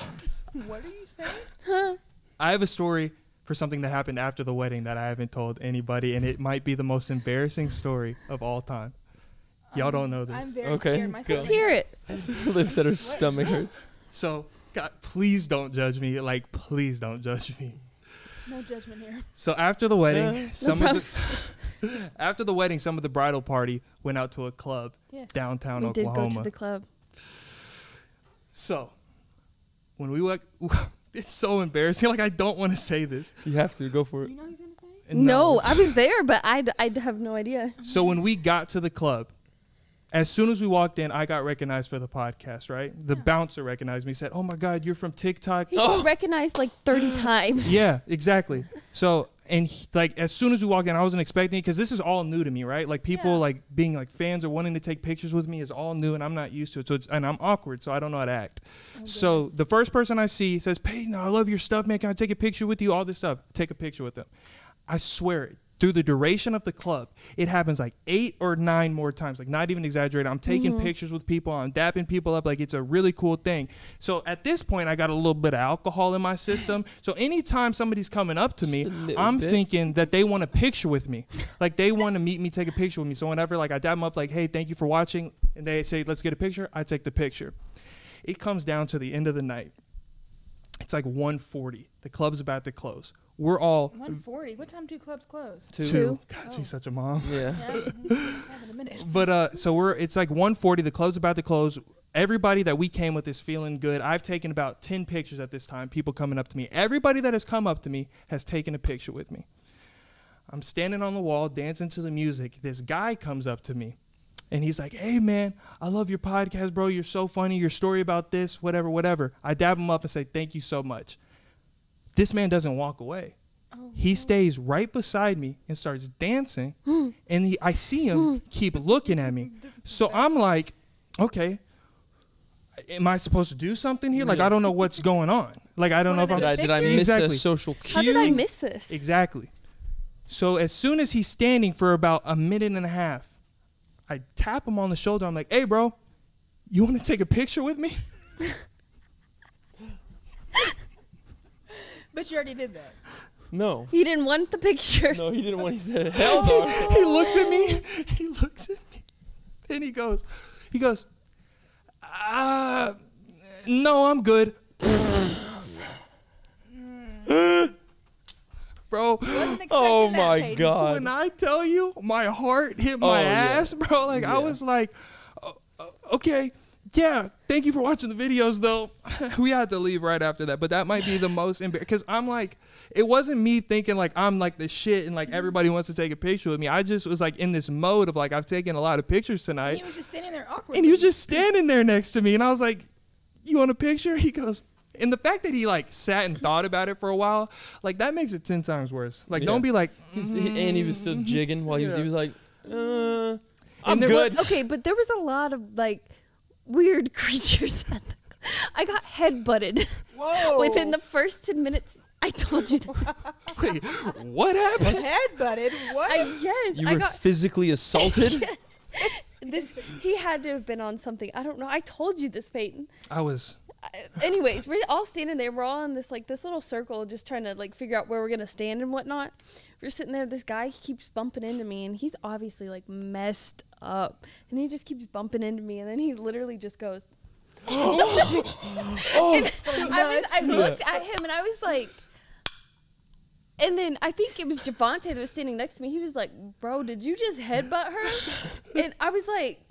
What are you saying? I have a story for something that happened after the wedding that I haven't told anybody, and it might be the most embarrassing story of all time. Y'all don't know this. I'm very Okay, scared. My go. Let's hear it. hurts. Liv said her stomach hurts. So, God, please don't judge me. Like, please don't judge me. No judgment here. So after the wedding, Uh, some of the after the wedding, some of the bridal party went out to a club Yes. downtown we did go to the club. so when we went, it's so embarrassing. Like I don't want to say this. You have to go for it. You know he's gonna say? No, I was there, but I I have no idea. So when we got to the club, as soon as we walked in, I got recognized for the podcast. Right, the bouncer recognized me. Said, "Oh my God, you're from TikTok." He got recognized like 30 times. yeah, exactly. So and he, like as soon as we walked in, I wasn't expecting it because this is all new to me, right? Like people Yeah. like being like fans or wanting to take pictures with me is all new, and I'm not used to it. So it's and I'm awkward, so I don't know how to act. Oh, so the first person I see says, "Peyton, I love your stuff, man. Can I take a picture with you? All this stuff. Take a picture with them." I swear it. Through the duration of the club, it happens like eight or nine more times. Like not even exaggerating. I'm taking pictures with people. I'm dapping people up. Like it's a really cool thing. So at this point, I got a little bit of alcohol in my system. So anytime somebody's coming up to me, I'm bit. thinking that they want a picture with me. Like they want to meet me, take a picture with me. So whenever like I dap them up, like, hey, thank you for watching, and they say, let's get a picture, I take the picture. It comes down to the end of the night. It's like 1:40. The club's about to close. We're all 140. What time do clubs close? Two. Two. God, Oh. she's such a mom. Yeah. Yeah, a minute. But uh, so we're it's like 1:40. The club's about to close. Everybody that we came with is feeling good. I've taken about 10 pictures at this time. People coming up to me. Everybody that has come up to me has taken a picture with me. I'm standing on the wall dancing to the music. This guy comes up to me. And he's like, "Hey man, I love your podcast, bro. You're so funny. Your story about this, whatever, whatever." I dab him up and say, "Thank you so much." This man doesn't walk away. Oh, he stays right beside me and starts dancing, and he, I see him keep looking at me. So I'm like, "Okay, am I supposed to do something here? Like I don't know what's going on. Like I don't know if I'm Did I, did I miss Exactly. a social cue? How did I miss this? Exactly. So as soon as he's standing for about a minute and a half, I tap him on the shoulder. I'm like, "Hey, bro, you want to take a picture with me?" But you already did that. No. He didn't want the picture. No, he didn't want. He said, "Hell no." he looks at me. He looks at me, and he goes, he goes, uh, no, I'm good. Bro, Oh my Peyton. god. when I tell you, my heart hit my Oh, yeah. ass, bro. Like I was like, "O- o- okay, yeah, thank you for watching the videos though. we had to leave right after that, but that might be the most embarrassing because I'm like, it wasn't me thinking like I'm like the shit and like everybody wants to take a picture with me. I just was like in this mode of like I've taken a lot of pictures tonight. And tonight, he was just standing there awkwardly. and he was just standing there next to me, and I was like, "You want a picture?" He goes. And the fact that he like sat and thought about it for a while, like that makes it ten times worse. Like, Yeah. don't be like, He's, he, and he was still jigging while he was. He was like, uh, I'm there- good. Okay, but there was a lot of like weird creatures. At the, I got head butted Whoa. within the first ten minutes. I told you that. Wait, what happened? head butted. What? I, yes, You I were got physically assaulted. this. He had to have been on something. I don't know. I told you this, Peyton. I was. Anyways, we're all standing there. We're all in this like this little circle, just trying to like figure out where we're gonna stand and whatnot. We're sitting there. This guy keeps bumping into me, and he's obviously like messed up, and he just keeps bumping into me, and then he literally just goes. Oh, oh, I was. I looked at him, and I was like. And then I think it was Javante that was standing next to me. He was like, "Bro, did you just headbutt her?" and I was like,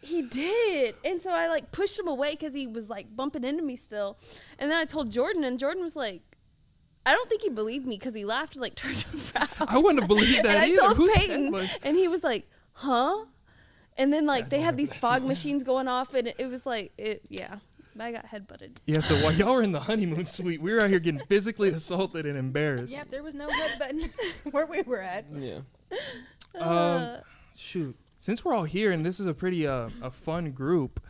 "He did." And so I like pushed him away because he was like bumping into me still. And then I told Jordan, and Jordan was like, "I don't think he believed me because he laughed and like turned around." I wouldn't have believed that and I either. told Who's Peyton, headbutt- and he was like, "Huh?" And then like they had these fog machines going off, and it was like, it yeah, I got headbutted. Yeah, so while y'all were in the honeymoon suite, we were out here getting physically assaulted and embarrassed. Yep, there was no head button where we were at. yeah. Uh, Um, shoot, since we're all here and this is a pretty uh, a fun group,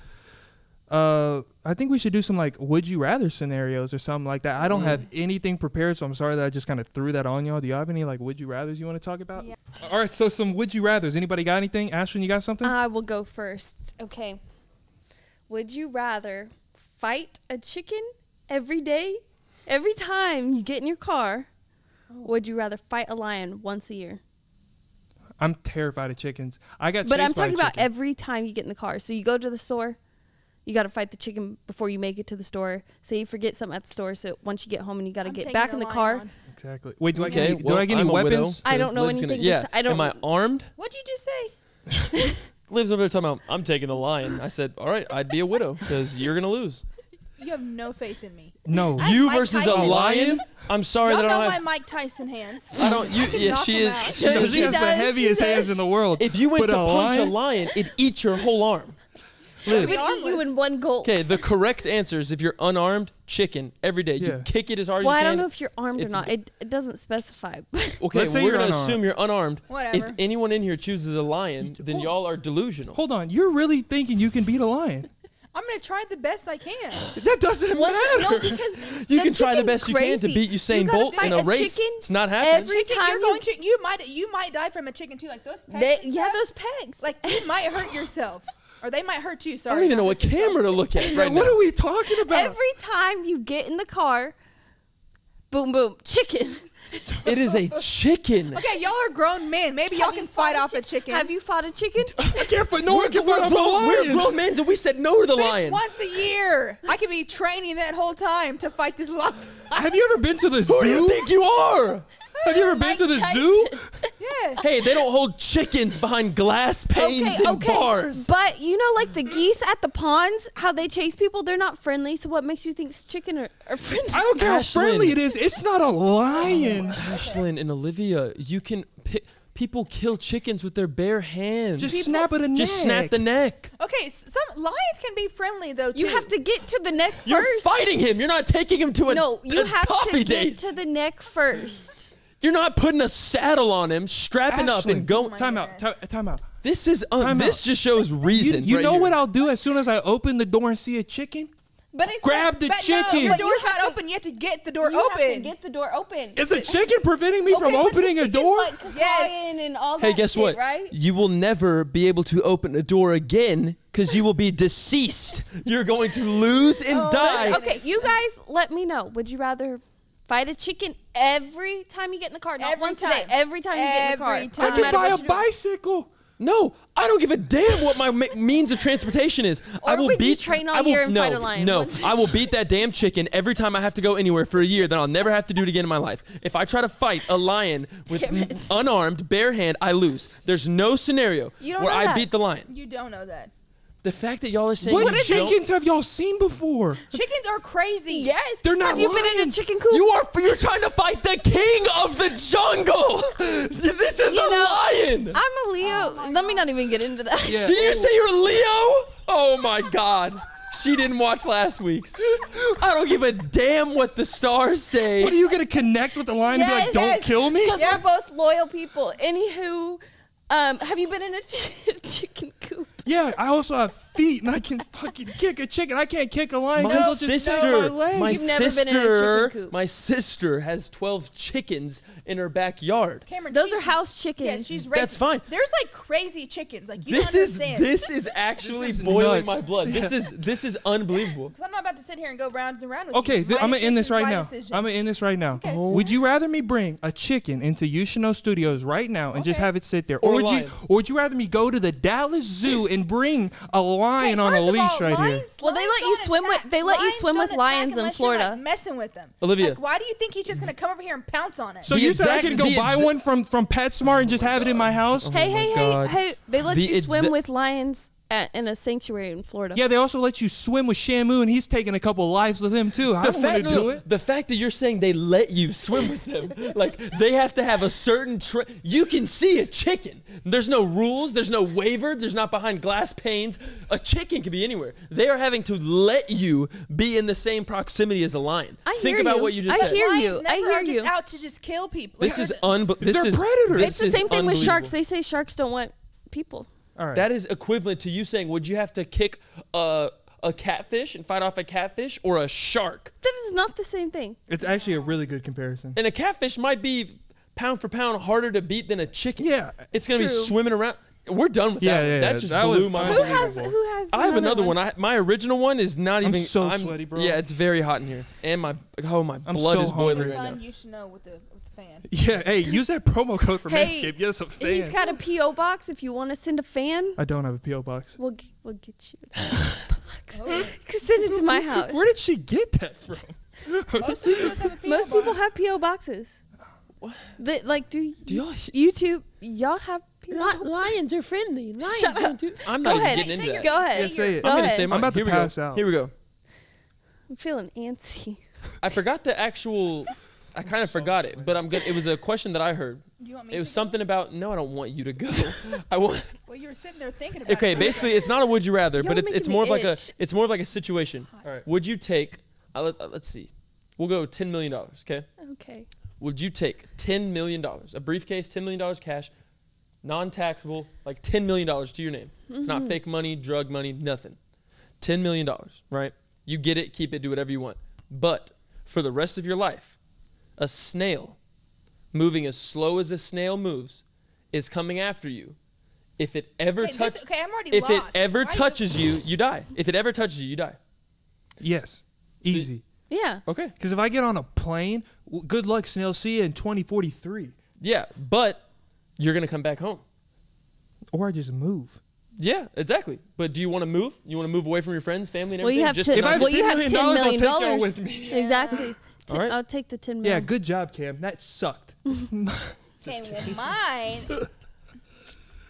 uh, I think we should do some like would you rather scenarios or something like that. I don't Mm. have anything prepared, so I'm sorry that I just kind of threw that on y'all. Do y'all have any like would you rather's you want to talk about? Yeah. All right, so some would you rather's. Anybody got anything? Ashton, you got something? I will go first. Okay. Would you rather fight a chicken every day, every time you get in your car? Or would you rather fight a lion once a year? I'm terrified of chickens. I got But I'm chased by a talking about chicken. every time you get in the car. So you go to the store, you got to fight the chicken before you make it to the store. Say you forget something at the store, so once you get home and you got to get back the in the car. on. exactly. Wait, do I get any, well, do I get any I'm weapons? I don't know Liv's gonna- anything Yeah. I don't- Am I armed? What'd you just say? Liv's over there talking about, I'm taking the lion. I said, all right, I'd be a widow because you're going to lose. You have no faith in me. No. I- You Mike versus a lion? I'm sorry Y'all that I know don't know my have. Mike Tyson hands. I don't. You, yeah, Knock she him is. out. She She does. She has the does, heaviest hands does. in the world. If you went But to a punch a lion? lion, it'd eat your whole arm. It Liv. would eat you in one gulp. Okay, the correct answer is if you're unarmed, chicken every day. Yeah. You kick it as hard Well, as I you don't know if you're armed or It's not. It, it doesn't specify. okay, Let's say we're you're gonna unarmed. assume you're unarmed. Whatever. If anyone in here chooses a lion, then y'all are delusional. Hold on, you're really thinking you can beat a lion? I'm gonna try the best I can. That doesn't What? matter. No, because You the can try the chicken's best you can to crazy. beat Usain gotta Bolt in fight a race. chicken It's not happening. every Chicken, time you're you- going to you might you might die from a chicken too. Like those pegs. They, and yeah, stuff, those pegs. like you might hurt yourself, or they might hurt you. Sorry. I Sorry. don't even know what camera to look at right now. what are we talking about? every time you get in the car, boom, boom, chicken. It is a chicken. Okay, y'all are grown men. Maybe y'all can fight fought off a chicken. Have you fought a chicken? I can't fight. No one can We're, fight off a grown, we're lion. grown men, and we said no to the But it's lion. once a year. I could be training that whole time to fight this lion. Have you ever been to the Who do you zoo? think you are? Have you ever been to the Tyson. zoo? Yeah. Hey, they don't hold chickens behind glass panes and bars. But you know, like the geese at the ponds, how they chase people, they're not friendly. So what makes you think chicken are, are friendly? I don't care how friendly it is. It's not a lion. Oh, Ashlyn and Olivia, you can pick. People kill chickens with their bare hands. Just snap at the neck. Just snap the neck. Okay, some lions can be friendly though too. You have to get to the neck You're first. fighting him. You're not taking him to a, no, you a have coffee to get date. to the neck first. You're not putting a saddle on him, strapping up, Ashlyn. and going. Oh time out. Time, time out. This is un- Time this out. just shows reason. you right know here. what I'll do as soon as I open the door and see a chicken? But it's Grab the but chicken. No, the But you door's have not to- open. You have to get the door you open. have to get the door open. Is a chicken preventing me from Okay, but the opening a chicken's, door? Like Yes. and all Hey, that guess shit, what? Right? You will never be able to open a door again because you will be deceased. You're going to lose and Oh, die. Okay, you guys, let me know. Would you rather fight a chicken every time you get in the car? Not Every once a day. time. Every time you get in the car. Every Doesn't I can buy a bicycle. No, I don't give a damn what my means of transportation is. I will would you beat. train all I will, year and no, fight a lion? No, I will beat that damn chicken every time I have to go anywhere for a year. Then I'll never have to do it again in my life. If I try to fight a lion with Damn it. m- unarmed, bare hand, I lose. There's no scenario You don't where know I that. beat the lion. You don't know that. The fact that y'all are saying What you don't- chickens have y'all seen before? Chickens are crazy. Yes. They're not Have you been in a lions. chicken coop? You are you're trying to fight the king of the jungle. this is You a know, lion. I'm a Leo. Let me not even get into that. Yeah. Did you say you're Leo? Oh my god. She didn't watch last week's. I don't give a damn what the stars say. What are you gonna connect with the lion and be like, Yes, "Don't yes. kill me"? Because we're both loyal people. Anywho, um, have you been in a chicken coop? Yeah, I also have feet and I can fucking kick a chicken. I can't kick a lion my because they'll just snap sister, my leg. my You've never been in a sister, chicken coop. my sister has 12 chickens in her backyard. Cameron, Those are house chickens. Yeah, she's raised. That's fine. There's like crazy chickens. Like you This don't is this is actually This is boiling nuts. my blood. This is this is unbelievable. Because I'm not about to sit here and go round and round with Okay, you. th- I'm gonna end this right now. decision. I'm gonna end this right now. Okay. Oh. Would you rather me bring a chicken into You Should Know Studios right now and just have it sit there, Or or would lion. you, or would you rather me go to the Dallas Zoo and bring a lion Okay, on a leash all, right here? Well, they let you don't swim with- they let you Lions swim with lions in unless you're, like, Florida. messing with them. Olivia. Like, why do you think he's just gonna come over here and pounce on it? So The you said I could go buy exa- one from from PetSmart and just have it in my house? Hey, Oh my hey, God. hey, hey! They let The you swim with lions at, in a sanctuary in Florida. Yeah, they also let you swim with Shamu, and he's taking a couple lives with him too. I the don't want fact, to do no, it. the fact that you're saying they let you swim with them, like they have to have a certain. Tra- you can see a chicken. There's no rules. There's no waiver. There's not behind glass panes. A chicken can be anywhere. They are having to let you be in the same proximity as a lion. I Think hear about you. what you just said. I said. hear Lions you. I never hear are just you. out to just kill people. This is just- unbe- This They're is predators. this It's the same thing with sharks. They say sharks don't want people. All right. That is equivalent to you saying, "Would you have to kick a a catfish and fight off a catfish or a shark?" That is not the same thing. it's actually a really good comparison. And a catfish might be pound for pound harder to beat than a chicken. Yeah, it's gonna be true. swimming around. We're done with Yeah, that. one. yeah, that yeah. just That blew was my Who mind. has who has? I have another one. I, my original one is not even I'm even. so sweaty, bro. Yeah, it's very hot in here, and my oh my I'm blood so is boiling hungry. right fun now. you should know with the, with the fan. Yeah, hey, use that promo code for Hey, Manscaped. Get us a fan. He's got a PO box. If you want to send a fan, I don't have a PO box. we'll g- we'll get you. A box. Oh. send it to my house. Where did she get that from? Most people have PO Most people box. have PO boxes. The, like, do, Do y'all? YouTube? Y'all have PO lions are friendly. Lions Shut up. don't do. I'm Go not ahead. getting into your- that. Go ahead. Yeah, say it. Go I'm gonna ahead. say I'm about to Here we pass go. out. Here we go. I'm feeling antsy. I forgot the actual. I kind of forgot it, but I'm good. It was a question that I heard. You want me It was to something about. No, I don't want you to go. I want. Well, you were sitting there thinking about Okay, it. basically, it's not a would you rather, Y'all but it's it's more of like a it's more of like a situation. All right. Would you take? Uh, let, uh, let's see. We'll go ten million dollars. Okay. Okay. Would you take ten million dollars, a briefcase, ten million dollars cash, non-taxable, like ten million dollars to your name? It's not Mm-hmm. fake money, drug money, nothing. Ten million dollars, right? You get it, keep it, do whatever you want. But for the rest of your life, a snail, moving as slow as a snail moves, is coming after you. If it ever Okay, touches, okay, I'm already if it ever Why are you- touches you, you die. If it ever touches you, you die. Yes, easy. Yeah. Okay. Because if I get on a plane, w- good luck, snail. See you in 2043. Yeah, but you're gonna come back home. Or I just move. Yeah, exactly. But do you want to move? You want to move away from your friends, family, and Well, everything? you have just to. to If I not have well, get- you $10 have million ten I'll million take y'all dollars. with me. Exactly. Ten- All right. I'll take the ten Yeah, good job, Cam. That sucked. Okay, well, mine.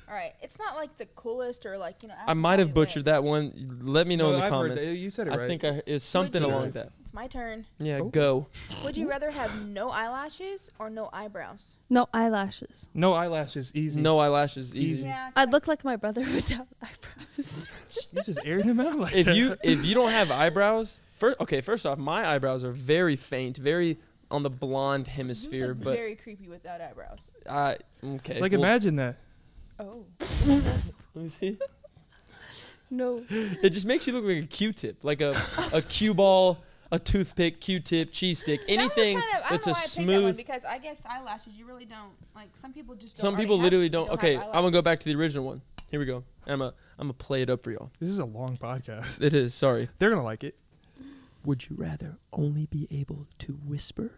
All right, it's not like the coolest or like you know. I might have absolutely butchered that one. Let me know No, in the I've heard comments. that. You said it I right. think I, it's something you along that. It's my turn. Yeah, Oh. go. Would you rather have no eyelashes or no eyebrows? No eyelashes. No eyelashes, easy. No eyelashes, easy. Easy. Yeah. I'd look like my brother without eyebrows. You just aired him out like If that. you if you don't have eyebrows, first okay, first off, my eyebrows are very faint, very on the blonde You hemisphere, look but very creepy without eyebrows. uh, okay. like, well, imagine that. Oh. Let me see. no. It just makes you look like a Q-tip, like a a cue ball, a toothpick, Q-tip, cheese stick, anything That was kind of, I that's don't a know why I picked that one smooth. because I guess eyelashes you really don't like. Some people just. Don't Some people literally don't. have okay, I'm gonna go back to the original one. Here we go. I'm a I'm gonna play it up for y'all. This is a long podcast. It is. Sorry. They're gonna like it. Would you rather only be able to whisper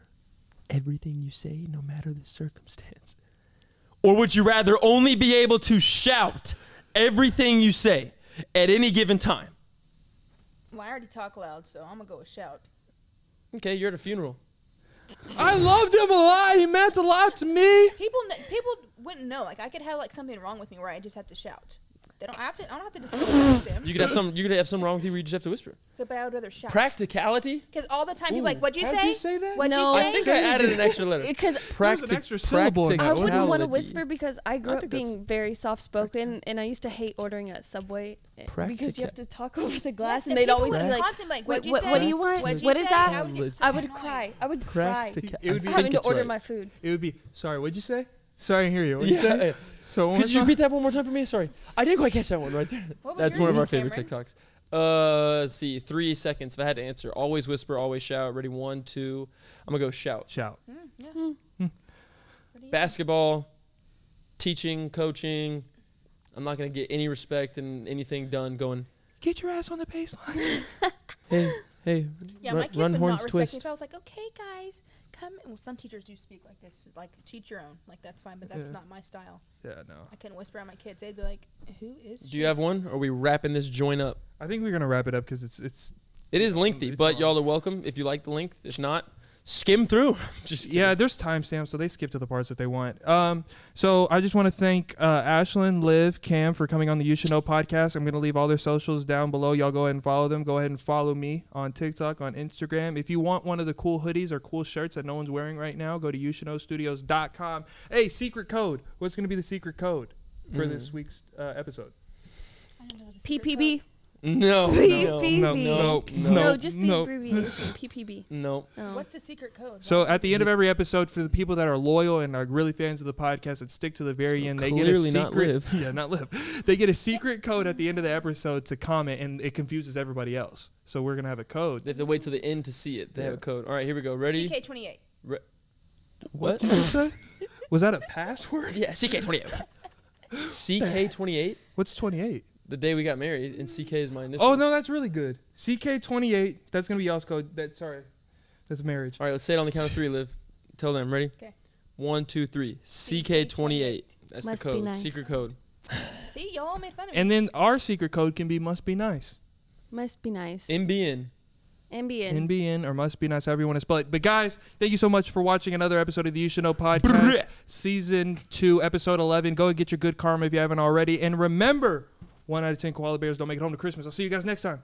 everything you say, no matter the circumstance, or would you rather only be able to shout everything you say at any given time? Well, I already talk loud, so I'm gonna go with shout. Okay, you're at a funeral. I loved him a lot. He meant a lot to me. People, kn- people wouldn't know. Like I could have like something wrong with me where I just have to shout. They don't have to. I don't have to disclose them. You could have some. You could have some wrong with you where you just have to whisper. But I would rather shout. Practicality. Because all the time people Ooh. like, "What'd you How'd say? you say that? What'd No. you I think I added an extra letter. Because There's an extra syllable in that I wouldn't want to Practicality. whisper because I grew I up think that's- being very soft spoken, and I used to hate ordering at Subway eh, because you have to talk over the glass, Yes, and they'd always be like, constantly like, "Wait, "What'd you what, say? what do you want? What'd you What is say?" that?" I would, get so would annoyed. cry. I would cry. Practica- It would be- I having think to it's order right. my food. It would be sorry. What'd you say? Sorry, I didn't hear you. What'd you say? yeah. So Could you time? repeat that one more time for me? Sorry, I didn't quite catch that one right there. That's one of our favorite Cameron? TikToks. Uh, let's see, three seconds. If I had to answer, always whisper, always shout. Ready? One, two. I'm gonna go shout. Shout. Mm, yeah. What Basketball, teaching, coaching. I'm not gonna get any respect and anything done. Going, Get your ass on the baseline. hey, hey, Yeah, run, my kids run would horns not respect twist. me if I was like, "Okay, guys, come." Well, some teachers do speak like this, like teach your own. Like that's fine, but that's Yeah. not my style. yeah, no. I couldn't whisper at my kids. They'd be like, "Who is?" Do you have one? Or are we wrapping this joint up? I think we're gonna wrap it up because it's it's It is lengthy, It's but long. y'all are welcome if you like the length. If not, skim through. Just kidding. yeah. There's timestamps, so they skip to the parts that they want. Um, so I just want to thank uh, Ashlyn, Liv, Cam for coming on the You Should Know podcast. I'm gonna leave all their socials down below. Y'all go ahead and follow them. Go ahead and follow me on TikTok, on Instagram. If you want one of the cool hoodies or cool shirts that no one's wearing right now, go to youshouldknowstudios.com. Hey, secret code. What's gonna be the secret code for Mm. this week's uh, episode? I don't know what a PPB. No, no, PPB. No, no, no, No, just the no. abbreviation PPB. no. Oh. What's the secret code? So at the end of every episode, for the people that are loyal and are really fans of the podcast that stick to the very So end, they get a clearly secret. not Liv. yeah, not live. They get a secret code at the end of the episode to comment, and it confuses everybody else. So we're gonna have a code. They have to wait till the end to see it. They have a code. All right, here we go. Ready? CK twenty eight. What? did you say? Was that a password? yeah, CK28. CK28. What's twenty eight? The day we got married, and CK is my initial. Oh no, that's really good. CK twenty eight. That's gonna be y'all's code. That sorry, that's marriage. All right, let's say it on the count of three. Liv, tell them. Ready? 'Kay. One, two, three. CK28. That's Must the be code. nice. Secret code. See, y'all made fun of me. And then our secret code can be must be nice. Must be nice. MBN. NBN. NBN or must be nice, however you want to spell it. But guys, thank you so much for watching another episode of the You Should Know podcast, season two, episode eleven. Go and get your good karma if you haven't already. And remember, one out of ten koala bears don't make it home to Christmas. I'll see you guys next time.